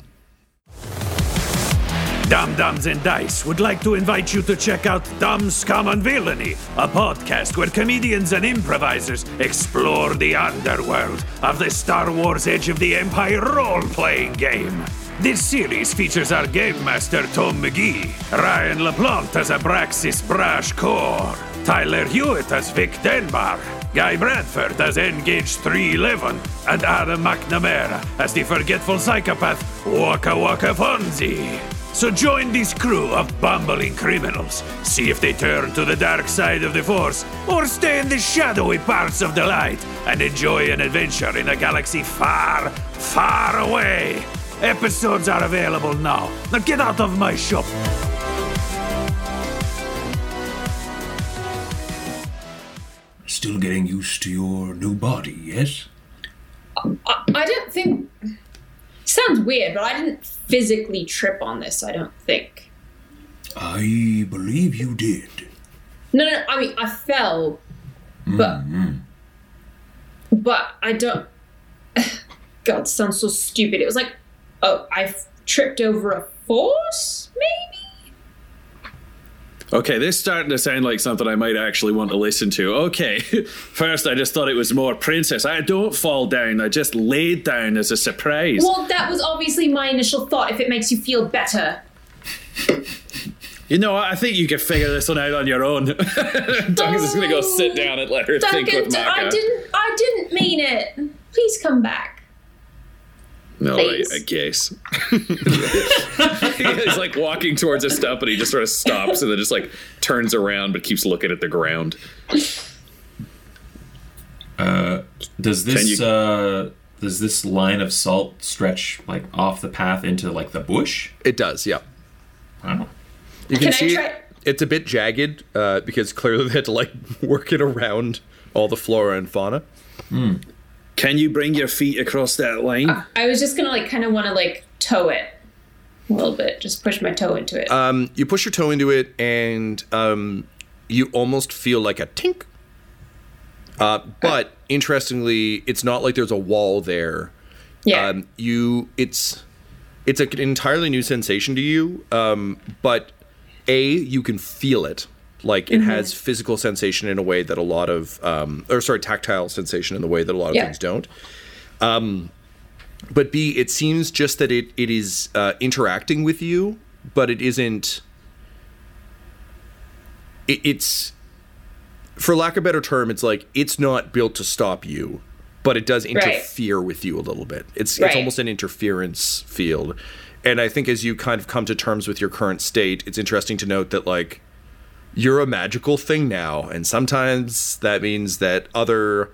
Dumb Dumbs and Dice would like to invite you to check out Dumb Scum and Villainy, a podcast where comedians and improvisers explore the underworld of the Star Wars Edge of the Empire role playing game. This series features our game master Tom McGee, Ryan LaPlante as Abraxas Brash Core, Tyler Hewitt as Vic Denbar, Guy Bradford as Engage 311, and Adam McNamara as the forgetful psychopath Waka Waka Fonzie. So join this crew of bumbling criminals. See if they turn to the dark side of the Force or stay in the shadowy parts of the light and enjoy an adventure in a galaxy far, far away. Episodes are available now. Now get out of my shop. Still getting used to your new body, yes? I, I don't think. Sounds weird, but I didn't physically trip on this, I don't think. I believe you did. No, no, I mean, I fell, but. Mm-hmm. But I don't. (sighs) God, sounds so stupid. It was like, oh, I tripped over a force, maybe? Okay, this is starting to sound like something I might actually want to listen to. Okay, (laughs) first I just thought it was more princess. I don't fall down. I just laid down as a surprise. Well, that was obviously my initial thought, if it makes you feel better. You know, what? I think you can figure this one out on your own. (laughs) Duncan's just gonna go sit oh, down and let her think Duncan, with d- I didn't, I didn't mean it. Please come back. No, I, I guess. (laughs) He's like walking towards a stump and he just sort of stops and then just like turns around but keeps looking at the ground. Does this you- uh, does this line of salt stretch like off the path into like the bush? It does, yeah. Wow. You can, Can I see try- it's a bit jagged uh, because clearly they had to like (laughs) work it around all the flora and fauna. Can you bring your feet across that line? I was just gonna like kind of want to like toe it a little bit, just push my toe into it. Um, you push your toe into it, and um, you almost feel like a tink. Uh, but interestingly, it's not like there's a wall there. yeah. Um, you, it's it's an entirely new sensation to you. Um, but a, you can feel it. Like it has physical sensation in a way that a lot of, um, or sorry, tactile sensation in the way that a lot of Yeah. things don't. Um, but B, it seems just that it it is uh, interacting with you, but it isn't. It, it's, for lack of a better term, it's like it's not built to stop you, but it does interfere with you a little bit. It's it's almost an interference field, and I think as you kind of come to terms with your current state, it's interesting to note that like you're a magical thing now, and sometimes that means that other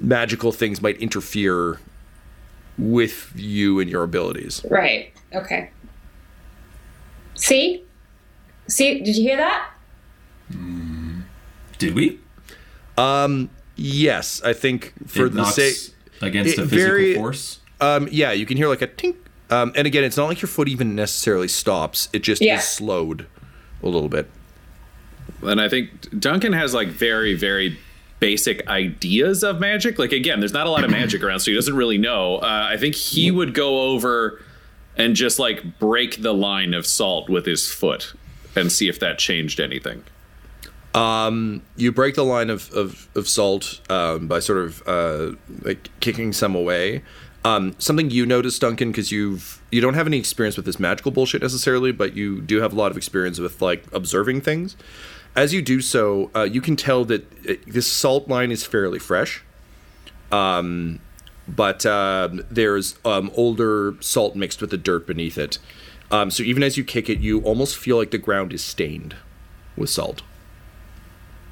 magical things might interfere with you and your abilities. Right. Okay. See? See? Did you hear that? Did we? Um, Yes, I think for it the knocks sake. against it a physical very- force. Um, yeah, you can hear like a tink. Um, and again, it's not like your foot even necessarily stops. It just Yeah. is slowed a little bit. And I think Duncan has like very, very basic ideas of magic. Like again, there's not a lot of magic around, so he doesn't really know. Uh, I think he would go over and just like break the line of salt with his foot and see if that changed anything. You break the line of, of, of salt um, by sort of uh, like kicking some away. Um, something you notice, Duncan, because you've you don't have any experience with this magical bullshit necessarily, but you do have a lot of experience with like observing things. As you do so, uh, you can tell that uh, this salt line is fairly fresh. Um, but um, there's um, older salt mixed with the dirt beneath it. Um, so even as you kick it, you almost feel like the ground is stained with salt.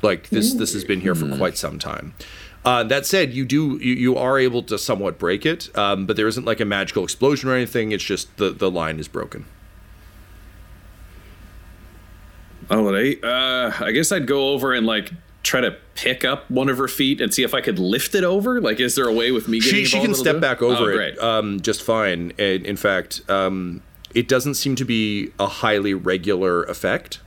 Like this, this has been here for quite some time. Uh, that said, you do you, you are able to somewhat break it, um, but there isn't like a magical explosion or anything. It's just the the line is broken. All right. Uh, I guess I'd go over and like try to pick up one of her feet and see if I could lift it over. Like, is there a way with me getting She she can step do back Oh, over great. it um, just fine. And in fact, um, it doesn't seem to be a highly regular effect.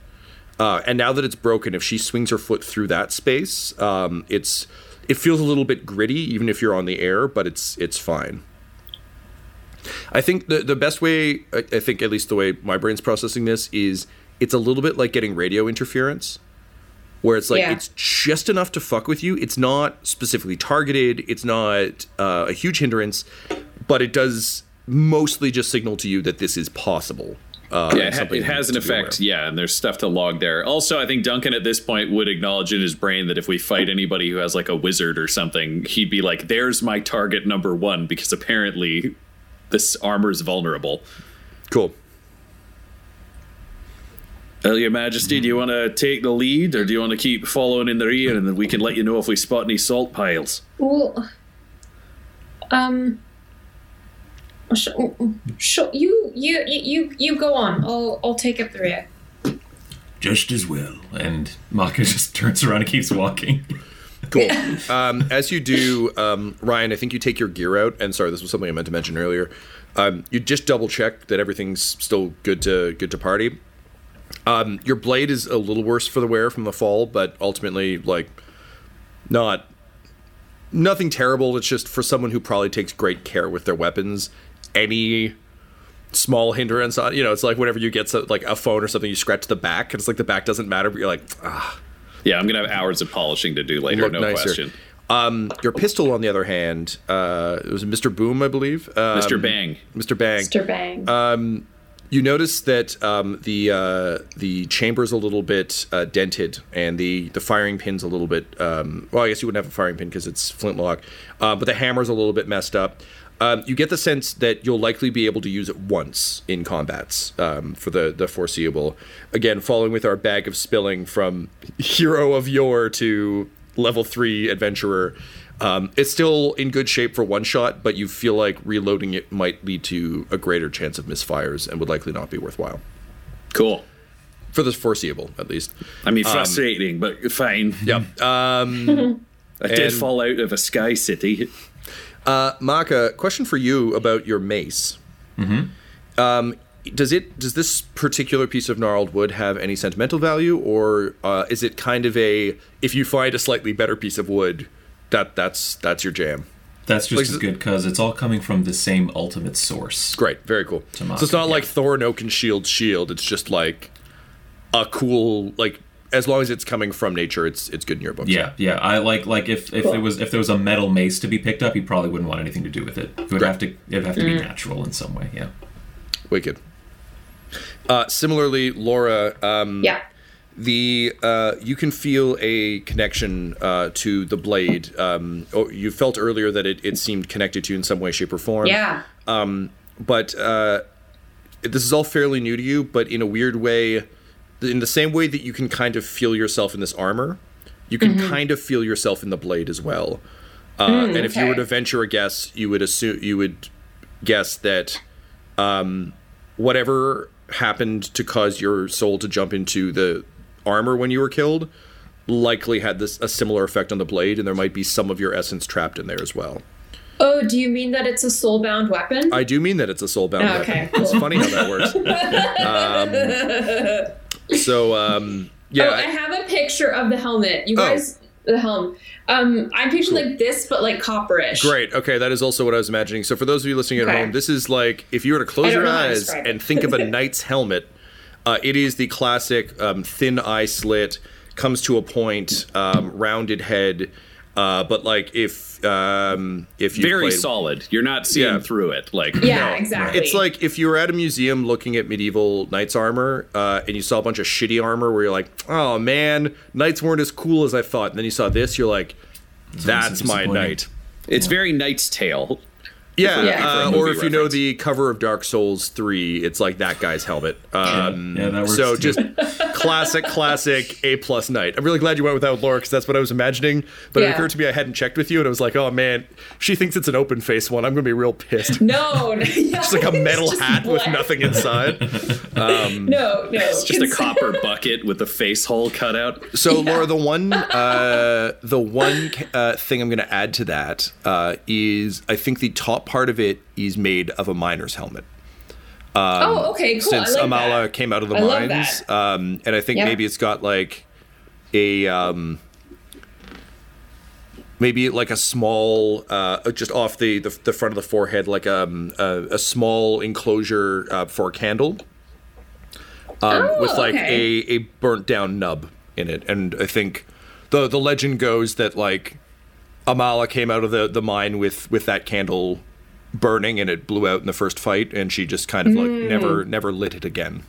Uh, and now that it's broken, if she swings her foot through that space, um, it's it feels a little bit gritty, even if you're on the air, but it's it's fine. I think the the best way, I think at least the way my brain's processing this is, it's a little bit like getting radio interference, where it's like Yeah. it's just enough to fuck with you. It's not specifically targeted. It's not uh, a huge hindrance, but it does mostly just signal to you that this is possible. Uh, Yeah, it, ha- it has an to aware effect. Yeah, and there's stuff to log there. Also, I think Duncan at this point would acknowledge in his brain that if we fight anybody who has like a wizard or something, he'd be like, "There's my target number one," because apparently this armor is vulnerable. Cool. Uh, Your Majesty, do you want to take the lead, or do you want to keep following in the rear, and then we can let you know if we spot any salt piles? Well, um, sh- sh- you, you, you, you go on. I'll, I'll take up the rear. Just as well. And Maka (laughs) just turns around and keeps walking. Cool. um, as you do, um, Ryan, I think you take your gear out. And sorry, this was something I meant to mention earlier. Um, you just double check that everything's still good to good to party. Um, your blade is a little worse for the wear from the fall, but ultimately, like, not nothing terrible. It's just for someone who probably takes great care with their weapons. Any small hindrance on, you know, it's like whenever you get so, like a phone or something, you scratch the back, and it's like the back doesn't matter, but you're like, ah, Yeah, I'm gonna have hours of polishing to do later. look no nicer. question. Um, your pistol, on the other hand, uh, it was Mr. Boom, I believe. Um, Mr. Bang. Mr. Bang. Mr. Bang. You notice that um, the uh, the chamber's a little bit uh, dented, and the the firing pin's a little bit. Um, well, I guess you wouldn't have a firing pin because it's flintlock, uh, but the hammer's a little bit messed up. Um, you get the sense that you'll likely be able to use it once in combats um, for the the foreseeable. Again, following with our bag of spilling from (laughs) hero of yore to level three adventurer. Um, it's still in good shape for one shot, but you feel like reloading it might lead to a greater chance of misfires and would likely not be worthwhile Cool. for the foreseeable, at least. I mean, frustrating, but fine. (laughs) Yep. Um, (laughs) I did and- fall out of a sky city. uh, Maka, question for you about your mace. Mm-hmm. Um, does it does this particular piece of gnarled wood have any sentimental value, or uh, is it kind of a if you find a slightly better piece of wood, that that's that's your jam? That's just Like, as good because it's all coming from the same ultimate source. Great, very cool. So it's not like. Thorin Oakenshield shield. It's just like a cool like as long as it's coming from nature, it's it's good in your books. Yeah, yeah. I like like if if it was if there was a metal mace to be picked up, he probably wouldn't want anything to do with it. It would Right. have to it'd have to be natural in some way. Yeah. wicked. Uh, similarly, Laura, um, yeah. The uh, you can feel a connection uh, to the blade. Um, oh, you felt earlier that it, it seemed connected to you in some way, shape, or form. Yeah. but uh, this is all fairly new to you. But in a weird way, in the same way that you can kind of feel yourself in this armor, you can kind of feel yourself in the blade as well. Uh, and if you were to venture a guess, you would assume you would guess that um, whatever happened to cause your soul to jump into the armor when you were killed likely had this a similar effect on the blade, and there might be some of your essence trapped in there as well. Oh, do you mean that it's a soul-bound weapon? I do mean that it's a soul-bound Oh, okay, weapon. It's funny how that works. Um, so um, yeah, oh, I have a picture of the helmet. You Oh. guys, the helm. Um, I'm picturing like this, but like copperish. Great. Okay, that is also what I was imagining. So for those of you listening at Okay. home, this is like if you were to close your know how to eyes and think of a (laughs) knight's helmet, uh, it is the classic um, thin eye slit, comes to a point, um, rounded head. Uh, but like if um, if you Very played, solid. You're not seeing Yeah. through it. Like Yeah, exactly. It's like if you were at a museum looking at medieval knights armor, uh, and you saw a bunch of shitty armor, where you're like, "Oh man, knights weren't as cool as I thought." And then you saw this, you're like, "That's my knight." it's very Knight's Tale. Yeah, Yeah. Uh, or movie if you know the cover of Dark Souls three, it's like that guy's helmet. Um, Yeah, that works so too. just (laughs) classic, classic A plus knight. I'm really glad you went without Laura because that's what I was imagining. But it occurred to me I hadn't checked with you, and I was like, oh man, she thinks it's an open face one. I'm gonna be real pissed. no, no (laughs) It's like a metal hat with nothing inside. (laughs) No, no, It's just a copper bucket with a face hole cut out. So Laura, the one uh, the one uh, thing I'm going to add to that uh, is I think the top part of it is made of a miner's helmet. oh, okay, cool. Since like Amala that. came out of the I mines, um, and I think Yeah. maybe it's got like a um, maybe like a small uh, just off the, the the front of the forehead, like um, a, a small enclosure uh, for a candle um, Oh, with like okay. a, a burnt down nub in it. And I think the the legend goes that like Amala came out of the, the mine with with that candle burning and it blew out in the first fight and she just kind of like Hmm. never never lit it again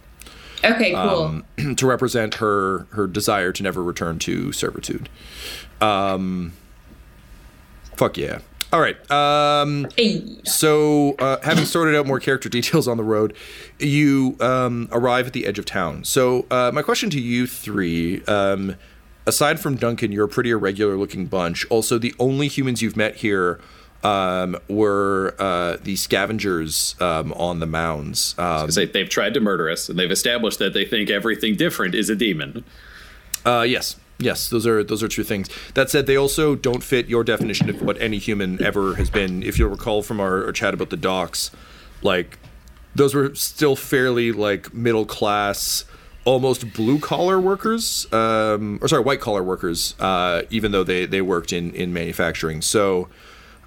Okay, cool. um, (clears throat) to represent her her desire to never return to servitude. Um fuck yeah. All right. Um Hey. so, uh, having sorted out more character details on the road, you um, arrive at the edge of town. So, uh, my question to you three um, aside from Duncan, you're a pretty irregular looking bunch. Also, the only humans you've met here um, were uh, the scavengers um, on the mounds. Um, Say they've tried to murder us, and they've established that they think everything different is a demon. Uh, yes, yes, those are those are true things. That said, they also don't fit your definition of what any human ever has been. If you'll recall from our, our chat about the docks, like those were still fairly like middle class, almost blue collar workers, um, or sorry, white collar workers, uh, even though they they worked in in manufacturing. So.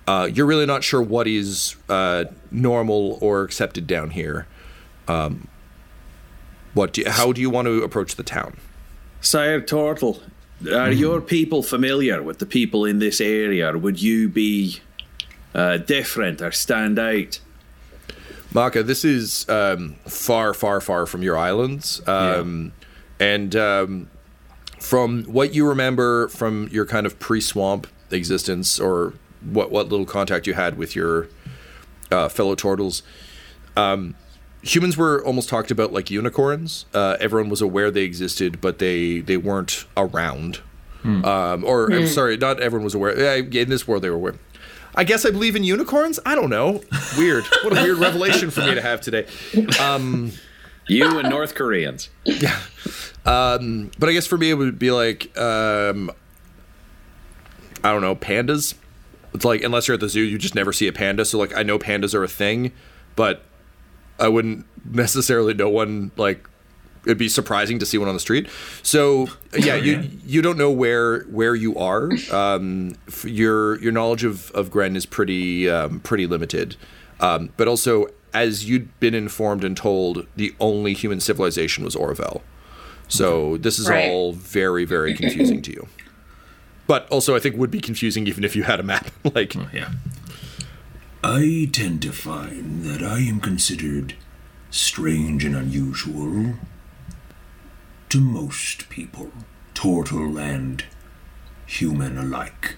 Uh, you're really not sure what is uh, normal or accepted down here. Um, what do you, how do you want to approach the town? Sire Turtle, are your people familiar with the people in this area? Would you be uh, different or stand out? Maka, this is um, far, far, far from your islands. Um, And um, from what you remember from your kind of pre swamp existence or what, what little contact you had with your uh, fellow turtles, um, humans were almost talked about like unicorns. Uh, everyone was aware they existed, but they, they weren't around. Um, or, I'm sorry, not everyone was aware. In this world, they were aware. I guess I believe in unicorns. I don't know. Weird. (laughs) What a weird revelation for me to have today. (laughs) You and North Koreans. Um, but I guess for me, it would be like, um, I don't know, pandas. It's like unless you're at the zoo, you just never see a panda. So like, I know pandas are a thing, but I wouldn't (laughs) necessarily know one. Like, it'd be surprising to see one on the street. So yeah, you you don't know where where you are. Um, f- your your knowledge of of Gren is pretty um, pretty limited. Um, but also, as you'd been informed and told, the only human civilization was Orvel. So this is Right. all very very confusing to you. But also, I think would be confusing even if you had a map. (laughs) like, Yeah. I tend to find that I am considered strange and unusual to most people, turtle and human alike.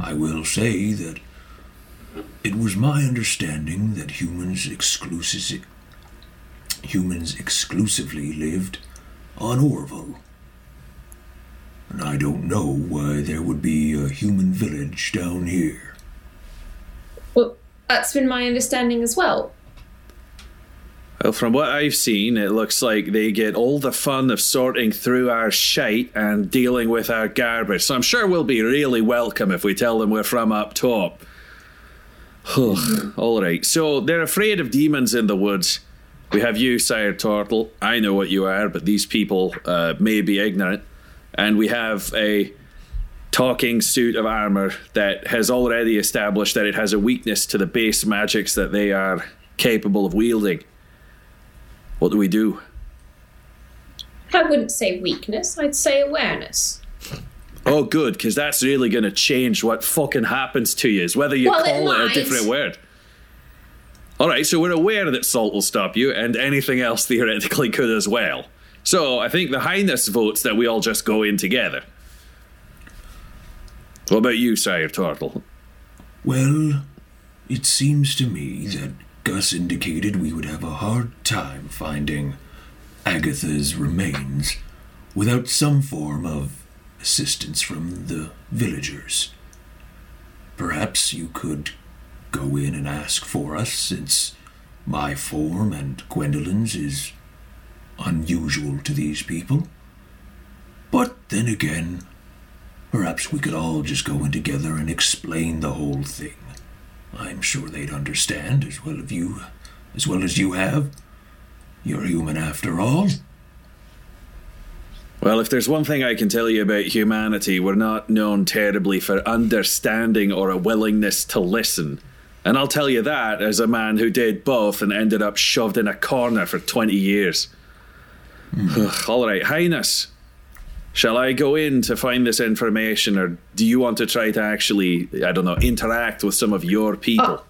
I will say that it was my understanding that humans exclusive, humans exclusively lived on Orvel. And I don't know why there would be a human village down here. Well, that's been my understanding as well. Well, from what I've seen, it looks like they get all the fun of sorting through our shite and dealing with our garbage. So I'm sure we'll be really welcome if we tell them we're from up top. all right. So they're afraid of demons in the woods. We have you, Sire Turtle. I know what you are, but these people uh, may be ignorant. And we have a talking suit of armor that has already established that it has a weakness to the base magics that they are capable of wielding. What do we do? I wouldn't say weakness, I'd say awareness. Oh, good, because that's really going to change what fucking happens to you, is whether you Well, call it, a different word. All right, so we're aware that salt will stop you, and anything else theoretically could as well. So I think the Highness votes that we all just go in together. What about you, Sire Turtle? Well, it seems to me that Gus indicated we would have a hard time finding Agatha's remains without some form of assistance from the villagers. Perhaps you could go in and ask for us, since my form and Gwendolyn's is unusual to these people. But then again, perhaps we could all just go in together and explain the whole thing. I'm sure they'd understand as well as you as well as you have. You're human after all. Well, if there's one thing I can tell you about humanity, we're not known terribly for understanding or a willingness to listen. And I'll tell you that as a man who did both and ended up shoved in a corner for 20 years. All right, Highness, shall I go in to find this information, or do you want to try to actually, I don't know, interact with some of your people?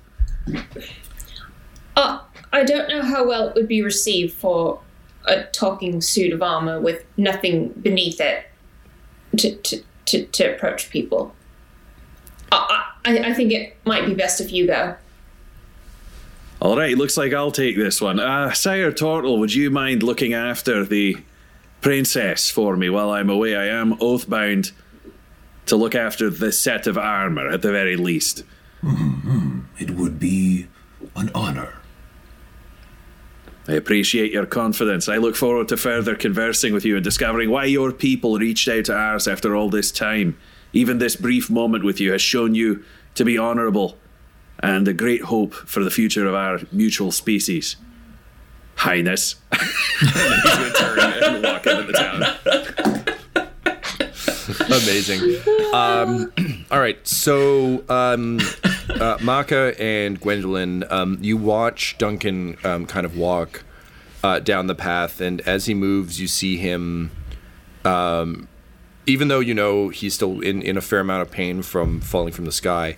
Uh, I don't know how well it would be received for a talking suit of armor with nothing beneath it to, to, to, to approach people. I, I, I think it might be best if you go. All right, looks like I'll take this one. Uh, Sire Tortle, would you mind looking after the princess for me while I'm away? I am oath bound to look after this set of armor at the very least. It would be an honor. I appreciate your confidence. I look forward to further conversing with you and discovering why your people reached out to ours after all this time. Even this brief moment with you has shown you to be honourable and a great hope for the future of our mutual species. Highness. the. (laughs) Amazing. Um, (clears throat) all right, so um, uh, Maka and Gwendolyn, um, you watch Duncan um, kind of walk uh, down the path, and as he moves, you see him. Um, even though you know he's still in, in a fair amount of pain from falling from the sky,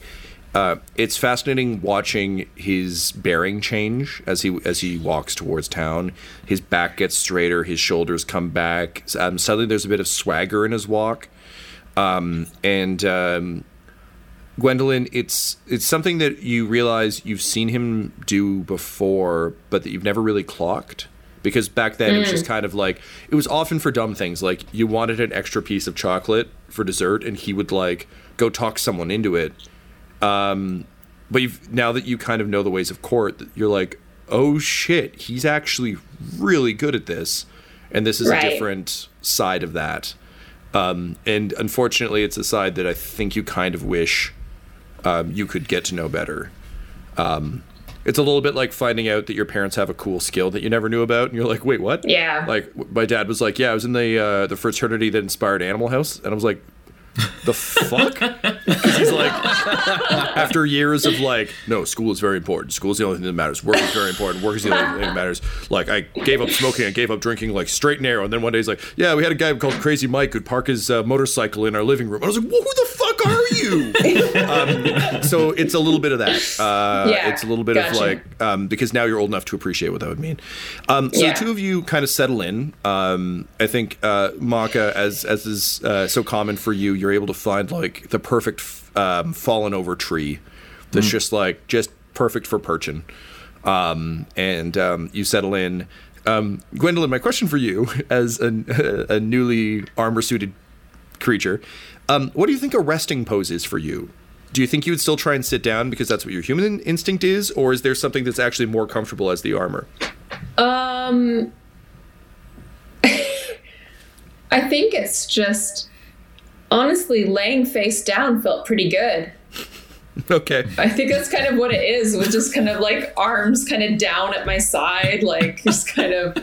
uh, it's fascinating watching his bearing change as he as he walks towards town. His back gets straighter, his shoulders come back. Um, suddenly, there's a bit of swagger in his walk, um, and um, Gwendolyn, it's it's something that you realize you've seen him do before, but that you've never really clocked. Because back then it was just kind of like it was often for dumb things, like you wanted an extra piece of chocolate for dessert, and he would like go talk someone into it. Um, but you've, now that you kind of know the ways of court, you're like, oh shit, he's actually really good at this, and this is Right. a different side of that. Um, and unfortunately, it's a side that I think you kind of wish um, you could get to know better. Um, it's a little bit like finding out that your parents have a cool skill that you never knew about, and you're like, "Wait, what?" Yeah. Like my dad was like, "Yeah, I was in the uh, the fraternity that inspired Animal House," and I was like, "The fuck?" 'Cause he's like, after years of like, no, school is very important. School is the only thing that matters. Work is very important. Work is the only thing that matters. Like, I gave up smoking. I gave up drinking, like straight and narrow. And then one day he's like, yeah, we had a guy called Crazy Mike who'd park his uh, motorcycle in our living room. I was like, well, who the fuck are you? (laughs) um, so it's a little bit of that. Uh, Yeah, it's a little bit of like um, because now you're old enough to appreciate what that would mean. Um, so Yeah. the two of you kind of settle in. Um, I think uh, Maka, as as is uh, so common for you, you're able to find like the perfect um, fallen over tree that's just like just perfect for perching. Um, and um, you settle in. Um, Gwendolyn, my question for you, (laughs) as a, (laughs) a newly armor suited creature, um, what do you think a resting pose is for you? do you think you would still try and sit down because that's what your human instinct is, or is there something that's actually more comfortable as the armor? Um, (laughs) I think it's just honestly laying face down felt pretty good. (laughs) Okay. I think that's kind of what it is, with just kind of like arms kind of down at my side, like just kind of.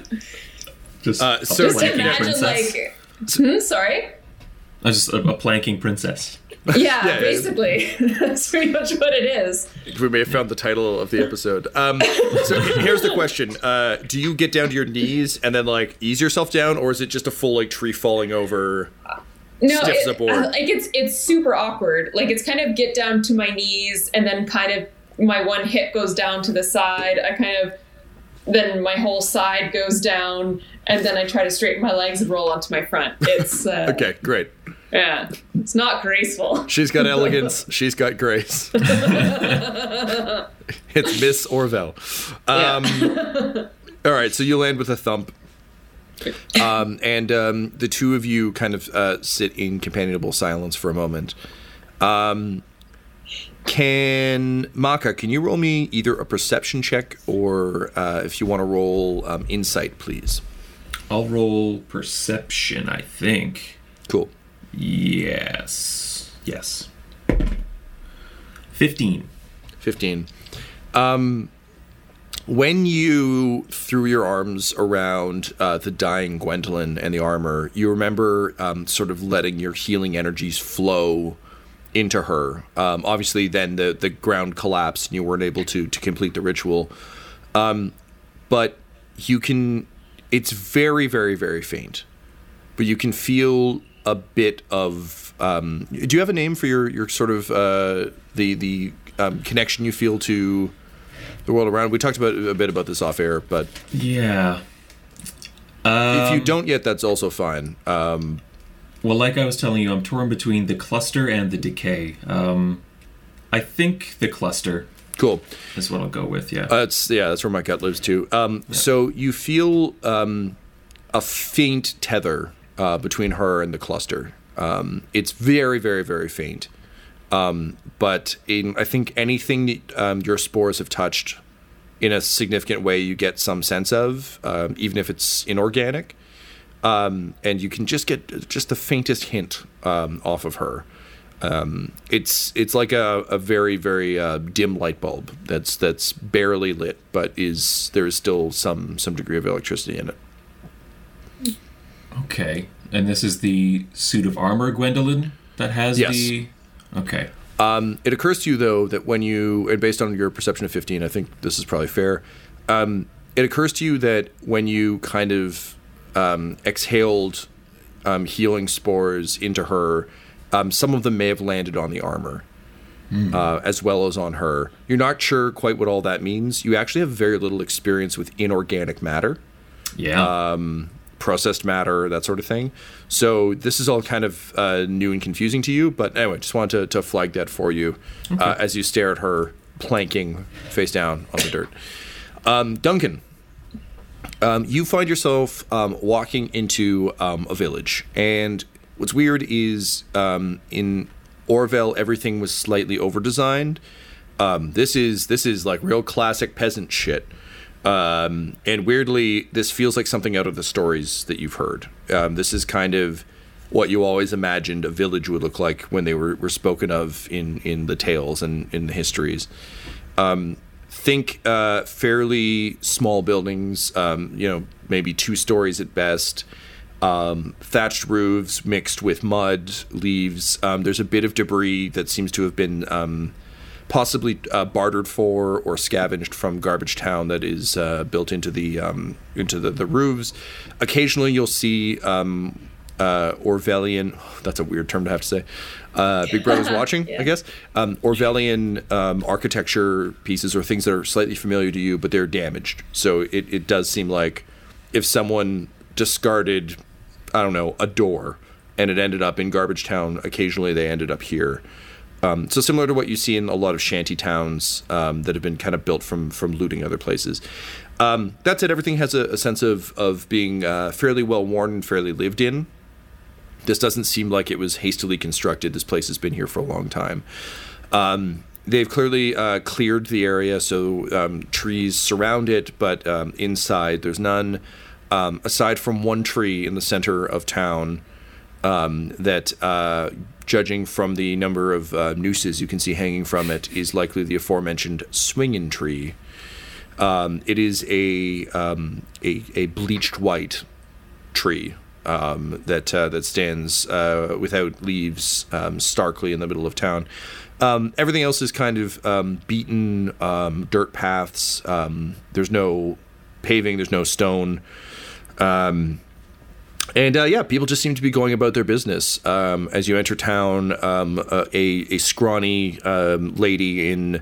Just, Uh, so- Just imagine princess. like. Hmm, sorry. Uh, just a, a planking princess. (laughs) Yeah, yeah. basically, (laughs) that's pretty much what it is. We may have found the title of the episode. Um, so here's the question: uh, Do you get down to your knees and then like ease yourself down, or is it just a full like tree falling over? No, Stiff as it- a board. uh, like it's it's super awkward. Like it's kind of get down to my knees, and then kind of my one hip goes down to the side. I kind of then my whole side goes down, and then I try to straighten my legs and roll onto my front. It's uh, (laughs) Okay, great. Yeah, it's not graceful. She's got (laughs) elegance. She's got grace. (laughs) it's Miss Orvel. Um, all right, so you land with a thump. Um, and um, the two of you kind of uh, sit in companionable silence for a moment. Um, can Maka, can you roll me either a perception check or uh, if you want to roll um, insight, please? I'll roll perception, I think. Cool. Yes. Yes. 15. 15. Um, when you threw your arms around uh, the dying Gwendolyn and the armor, you remember um, sort of letting your healing energies flow into her. Um, obviously, then the, the ground collapsed and you weren't able to, to complete the ritual. Um, but you can, it's very, very, very faint. But you can feel a bit of. Um, do you have a name for your, your sort of uh, the the um, connection you feel to the world around? We talked about a bit about this off air, but Yeah. if you don't yet, that's also fine. Um, Well, like I was telling you, I'm torn between the cluster and the decay. Um, I think the cluster cool. is what I'll go with. Yeah. That's yeah, that's where my gut lives too. Um, So you feel um, a faint tether uh, between her and the cluster. Um, it's very, very, very faint. Um, but in I think anything um, your spores have touched in a significant way, you get some sense of, um, even if it's inorganic. Um, and you can just get just the faintest hint um, off of her. It's it's like a, a very very uh, dim light bulb that's that's barely lit, but is there is still some some degree of electricity in it. Okay. And this is the suit of armor, Gwendolyn, that has Yes. the. Okay. Um, it occurs to you though that when you and based on your perception of fifteen, I think this is probably fair. Um, it occurs to you that when you kind of um, exhaled um, healing spores into her, um, some of them may have landed on the armor. uh, as well as on her. You're not sure quite what all that means. You actually have very little experience with inorganic matter, Yeah. Processed matter, that sort of thing. So this is all kind of uh, new and confusing to you. But anyway, just wanted to, to flag that for you uh, as you stare at her planking face down on the dirt. Um, Duncan, um, you find yourself um, walking into um, a village, and what's weird is um, in Orvel everything was slightly over-designed. Um, this is this is like real classic peasant shit, um, and weirdly, this feels like something out of the stories that you've heard. Um, this is kind of what you always imagined a village would look like when they were, were spoken of in in the tales and in the histories think uh, fairly small buildings, um, you know, maybe two stories at best. Um, thatched roofs mixed with mud, leaves. Um, there's a bit of debris that seems to have been um, possibly uh, bartered for or scavenged from garbage town that is uh, built into the um, into the, the roofs. Occasionally, you'll see um, uh, Orwellian. (sighs) That's a weird term to have to say. Uh, Big Brother's (laughs) watching, I guess. Um, Orwellian um, architecture pieces or things that are slightly familiar to you, but they're damaged. So it, it does seem like if someone discarded, I don't know, a door and it ended up in garbage town, occasionally they ended up here. Um, so similar to what you see in a lot of shanty towns um, that have been kind of built from from looting other places. Um, that said, everything has a, a sense of of being uh, fairly well worn and fairly lived in. This doesn't seem like it was hastily constructed. This place has been here for a long time. Um, they've clearly uh, cleared the area, so um, trees surround it, but um, inside there's none. Aside from one tree in the center of town, um, that, uh, judging from the number of uh, nooses you can see hanging from it, is likely the aforementioned swinging tree. Um, it is a, um, a a bleached white tree um, that uh, that stands uh, without leaves, um, starkly in the middle of town. Um, everything else is kind of beaten dirt paths. There's no paving. There's no stone. Um, and uh, yeah, people just seem to be going about their business. Um, as you enter town, um, uh, a a scrawny um, lady in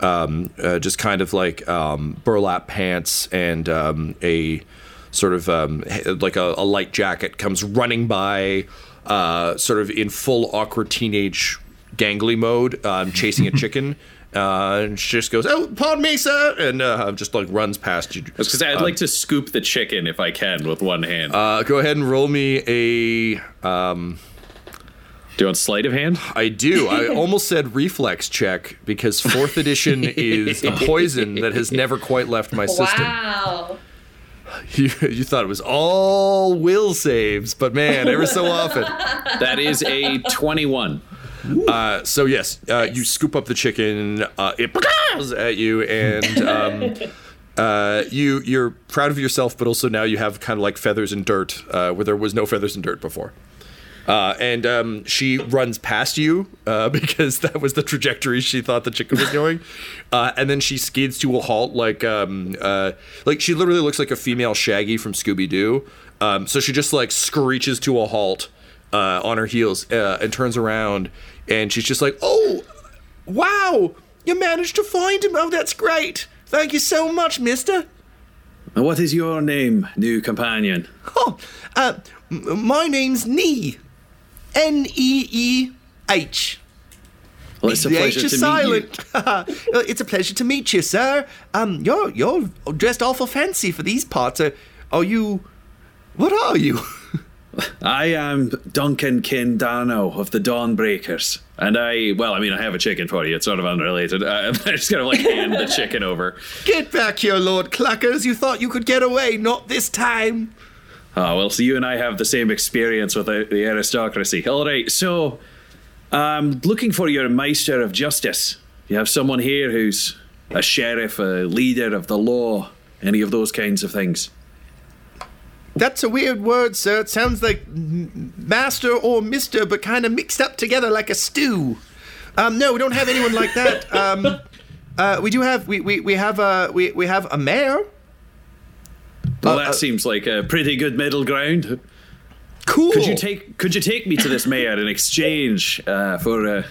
um, uh, just kind of like um, burlap pants and um, a sort of um, like a, a light jacket comes running by, uh, sort of in full awkward teenage gangly mode, um, chasing a (laughs) chicken. Uh, and she just goes, "Oh, pardon me, sir," and uh, just like runs past you. Because I'd like to scoop the chicken if I can with one hand. Uh, go ahead and roll me a. Um, Do you want sleight of hand? I do. I (laughs) almost said reflex check because fourth edition is a poison that has never quite left my system. Wow. You, you thought it was all will saves, but man, every so often. That is a 21. Uh, so yes, uh, you scoop up the chicken. Uh, it goes at you, and um, (laughs) uh, you you're proud of yourself, but also now you have kind of like feathers and dirt uh, where there was no feathers and dirt before. Uh, and um, she runs past you uh, (laughs) because that was the trajectory she thought the chicken was going, (laughs) uh, and then she skids to a halt, like um, uh, like she literally looks like a female Shaggy from Scooby Doo. Um, so she just like screeches to a halt uh, on her heels uh, and turns around, and she's just like, "Oh, wow! You managed to find him! Oh, that's great! Thank you so much, Mister." What is your name, new companion? Oh, uh, m- my name's Nee. N E E H. Well, it's a The pleasure H is to silent. (laughs) it's a pleasure to meet you, sir. Um, you're you're dressed awful fancy for these parts. Are, are you? What are you? (laughs) I am Duncan Kindano of the Dawnbreakers. And I, well, I mean, I have a chicken for you. It's sort of unrelated. Uh, (laughs) I'm just going to like hand the chicken over. Get back here, Lord Cluckers. You thought you could get away. Not this time. Oh, well, so you and I have the same experience with the, the aristocracy. All right, so I'm looking for your Meister of Justice. You have someone here who's a sheriff, a leader of the law, any of those kinds of things. That's a weird word, sir. It sounds like master or mister, but kind of mixed up together like a stew. Um, no, we don't have anyone like that. Um, (laughs) uh, we do have we, we, we have a we, we have a mayor. Well, Uh, that uh, seems like a pretty good middle ground. Cool. Could you take Could you take me to this mayor in exchange uh, for uh,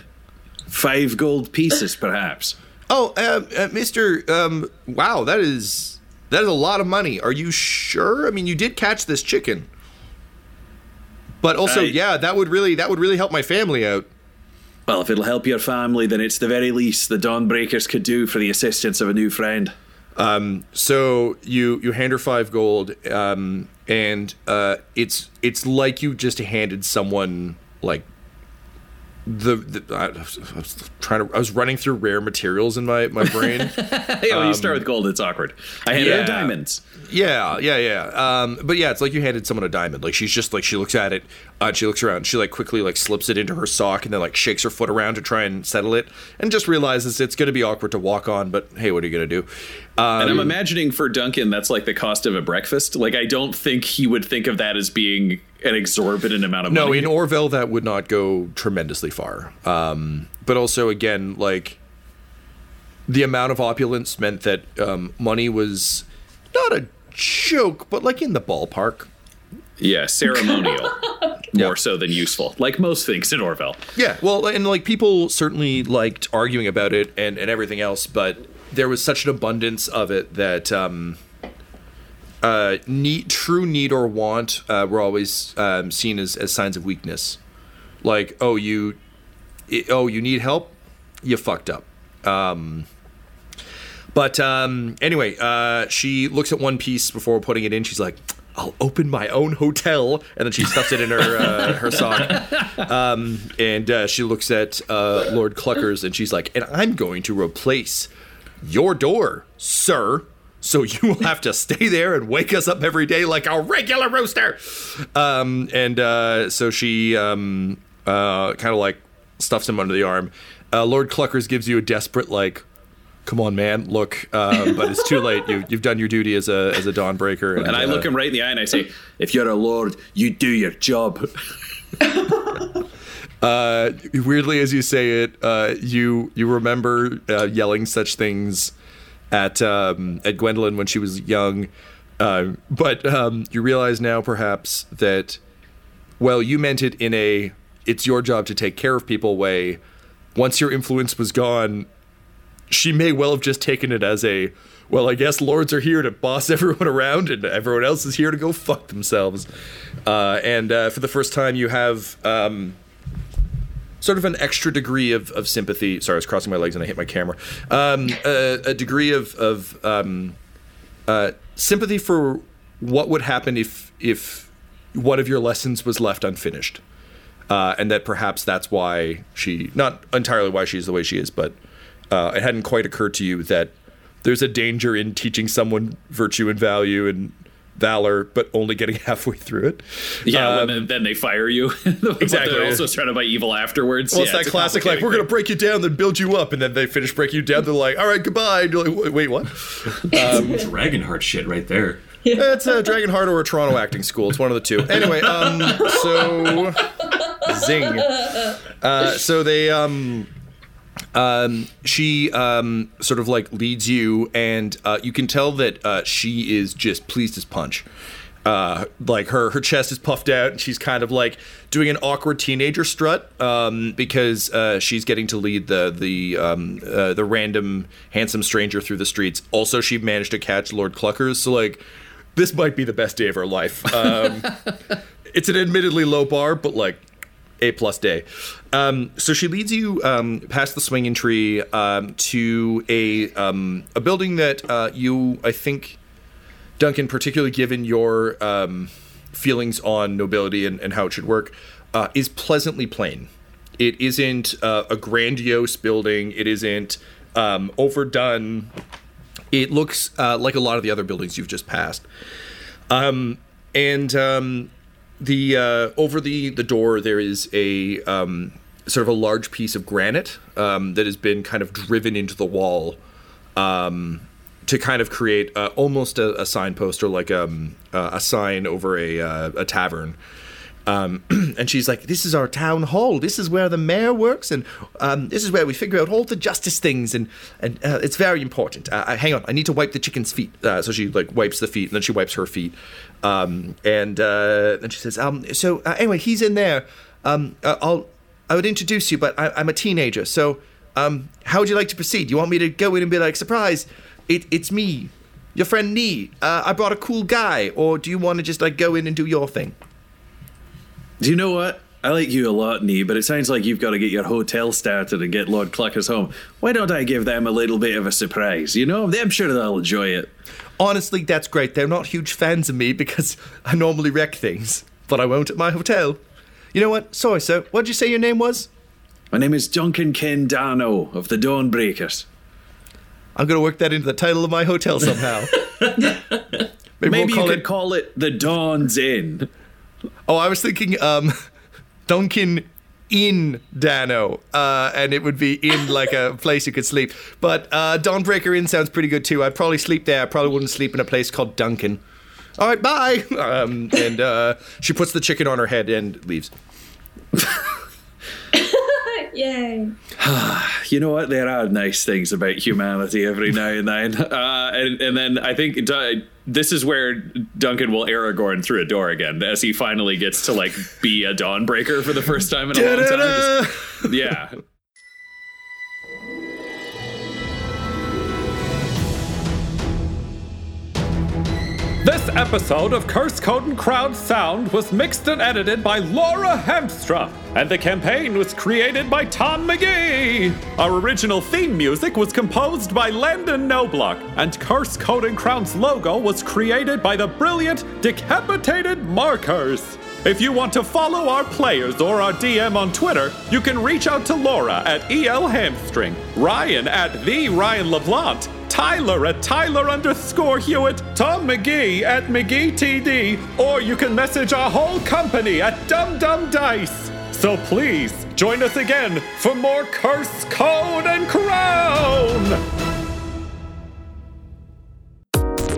five gold pieces, perhaps? Oh, uh, Mister. Um, wow, that is that is a lot of money. Are you sure? I mean, you did catch this chicken, but also, yeah, that would really that would really help my family out. Well, if it'll help your family, then it's the very least the Dawnbreakers could do for the assistance of a new friend. Um, So you you hand her five gold, um, and uh, it's it's like you just handed someone like the, the I, was, I was trying to I was running through rare materials in my my brain. (laughs) Hey, when you start with gold, it's awkward. I had yeah. diamonds. yeah, yeah, yeah. Um, but yeah, it's like you handed someone a diamond. Like she's just like she looks at it, uh, she looks around, she like quickly like slips it into her sock and then like shakes her foot around to try and settle it, and just realizes it's going to be awkward to walk on. But hey, what are you gonna do? Um, And I'm imagining for Duncan, that's like the cost of a breakfast. Like, I don't think he would think of that as being an exorbitant amount of No, money. No, in Orvel that would not go tremendously far. Um, but also, again, like the amount of opulence meant that um, money was not a joke, but like in the ballpark. yeah, ceremonial. (laughs) More so than useful. Like most things in Orvel. Yeah, well, and like people certainly liked arguing about it and, and everything else, but there was such an abundance of it that um, uh, need, true need or want uh, were always um, seen as, as signs of weakness. Like, oh, you, i oh, you need help, you fucked up. Um, but um, anyway, uh, she looks at one piece before putting it in. She's like, I'll open my own hotel, and then she stuffs it in her uh, (laughs) her sock. Um, and uh, she looks at uh, Lord Cluckers, and she's like, "And I'm going to replace your door, sir." So you will have to stay there and wake us up every day like a regular rooster. Um, and uh, so she um, uh, kind of like stuffs him under the arm. Uh, Lord Cluckers gives you a desperate like, "Come on, man, look!" Um, but it's too late. You, you've done your duty as a as a dawnbreaker. And I look uh, him right in the eye and I say, "If you're a lord, you do your job." (laughs) (laughs) Uh, weirdly, as you say it, uh, you you remember uh, yelling such things at um, at Gwendolyn when she was young, uh, but um, you realize now perhaps that well, you meant it in a it's your job to take care of people way. Once your influence was gone, she may well have just taken it as a well, I guess lords are here to boss (laughs) everyone around, and everyone else is here to go fuck themselves. Uh, and uh, for the first time, you have. Um, sort of an extra degree of, of sympathy. Sorry, I was crossing my legs and I hit my camera. Um, a, a degree of, of um, uh, sympathy for what would happen if if one of your lessons was left unfinished, uh, and that perhaps that's why she not entirely why she's the way she is, but uh, it hadn't quite occurred to you that there's a danger in teaching someone virtue and value and valor, but only getting (laughs) halfway through it. Yeah, Um, when then they fire you. (laughs) Exactly. they're also surrounded by evil afterwards. Well, Yeah, it's that a classic, like, we're going to break you down, then build you up, and then they finish breaking you down. They're like, all right, goodbye. And you're like, "Wait, wait, what? (laughs) Dragonheart shit right there. it's a Dragonheart or a Toronto acting school. It's one of the two. Anyway, um, so zing. Uh, so they, um, um, she um, sort of like leads you, and uh, you can tell that uh, she is just pleased as punch. Uh, like her her chest is puffed out, and she's kind of like doing an awkward teenager strut um, because uh, she's getting to lead the the um, uh, the random handsome stranger through the streets. Also, she managed to catch Lord Cluckers, so like this might be the best day of her life. Um, (laughs) it's an admittedly low bar, but like a plus day. Um, so she leads you um, past the swinging tree um, to a um, a building that uh, you, I think, Duncan, particularly given your um, feelings on nobility and, and how it should work, uh, is pleasantly plain. It isn't uh, a grandiose building. It isn't um, overdone. It looks uh, like a lot of the other buildings you've just passed. And the uh, over the the door there is a um, sort of a large piece of granite um, that has been kind of driven into the wall um, to kind of create uh, almost a, a signpost or like um, uh, a sign over a uh, a tavern. Um, (clears throat) and she's like, "This is our town hall. This is where the mayor works, and um, this is where we figure out all the justice things, and and uh, it's very important. Uh, uh, hang on, I need to wipe the chicken's feet." Uh, so she like wipes the feet, and then she wipes her feet, um, and uh, then she says, um, "So uh, anyway, he's in there. Um, uh, I'll I would introduce you, but I, I'm a teenager, so um, how would you like to proceed? You want me to go in and be like, surprise, it, it's me, your friend Nee. Uh, I brought a cool guy, or do you want to just like go in and do your thing?" Do you know what? I like you a lot, Nee, but it sounds like you've got to get your hotel started and get Lord Cluckers home. Why don't I give them a little bit of a surprise? You know, I'm sure they'll enjoy it. Honestly, that's great. They're not huge fans of me because I normally wreck things, but I won't at my hotel. You know what? Sorry, sir. What did you say your name was? My name is Duncan Kendano of the Dawnbreakers. I'm gonna work that into the title of my hotel somehow. Maybe, (laughs) Maybe we'll you could it. call it the Dawn's Inn. oh, I was thinking, um, (laughs) Duncan in Dano, uh, and it would be in (laughs) like a place you could sleep. But uh, Dawnbreaker Inn sounds pretty good too. I'd probably sleep there. I probably wouldn't sleep in a place called Duncan. All right, bye. (laughs) Um, and uh, she puts the chicken on her head and leaves. (laughs) Yay. (sighs) You know what? There are nice things about humanity every now and then. Uh, and, and then I think Du- this is where Duncan will Aragorn through a door again as he finally gets to like be a Dawnbreaker for the first time in a long time. Just- yeah. This episode of Curse Code and Crown Sound was mixed and edited by Laura Hamstra. And the campaign was created by Tom McGee. Our original theme music was composed by Landon Noblock, and Curse Code and Crown's logo was created by the brilliant Decapitated Markers. If you want to follow our players or our DM on Twitter, you can reach out to Laura at EL Hamstring, Ryan at the Ryan LeBlanc, Tyler at Tyler underscore Hewitt, Tom McGee at McGee TD, or you can message our whole company at Dumb Dumb Dice. So please join us again for more Curse Code and Crown!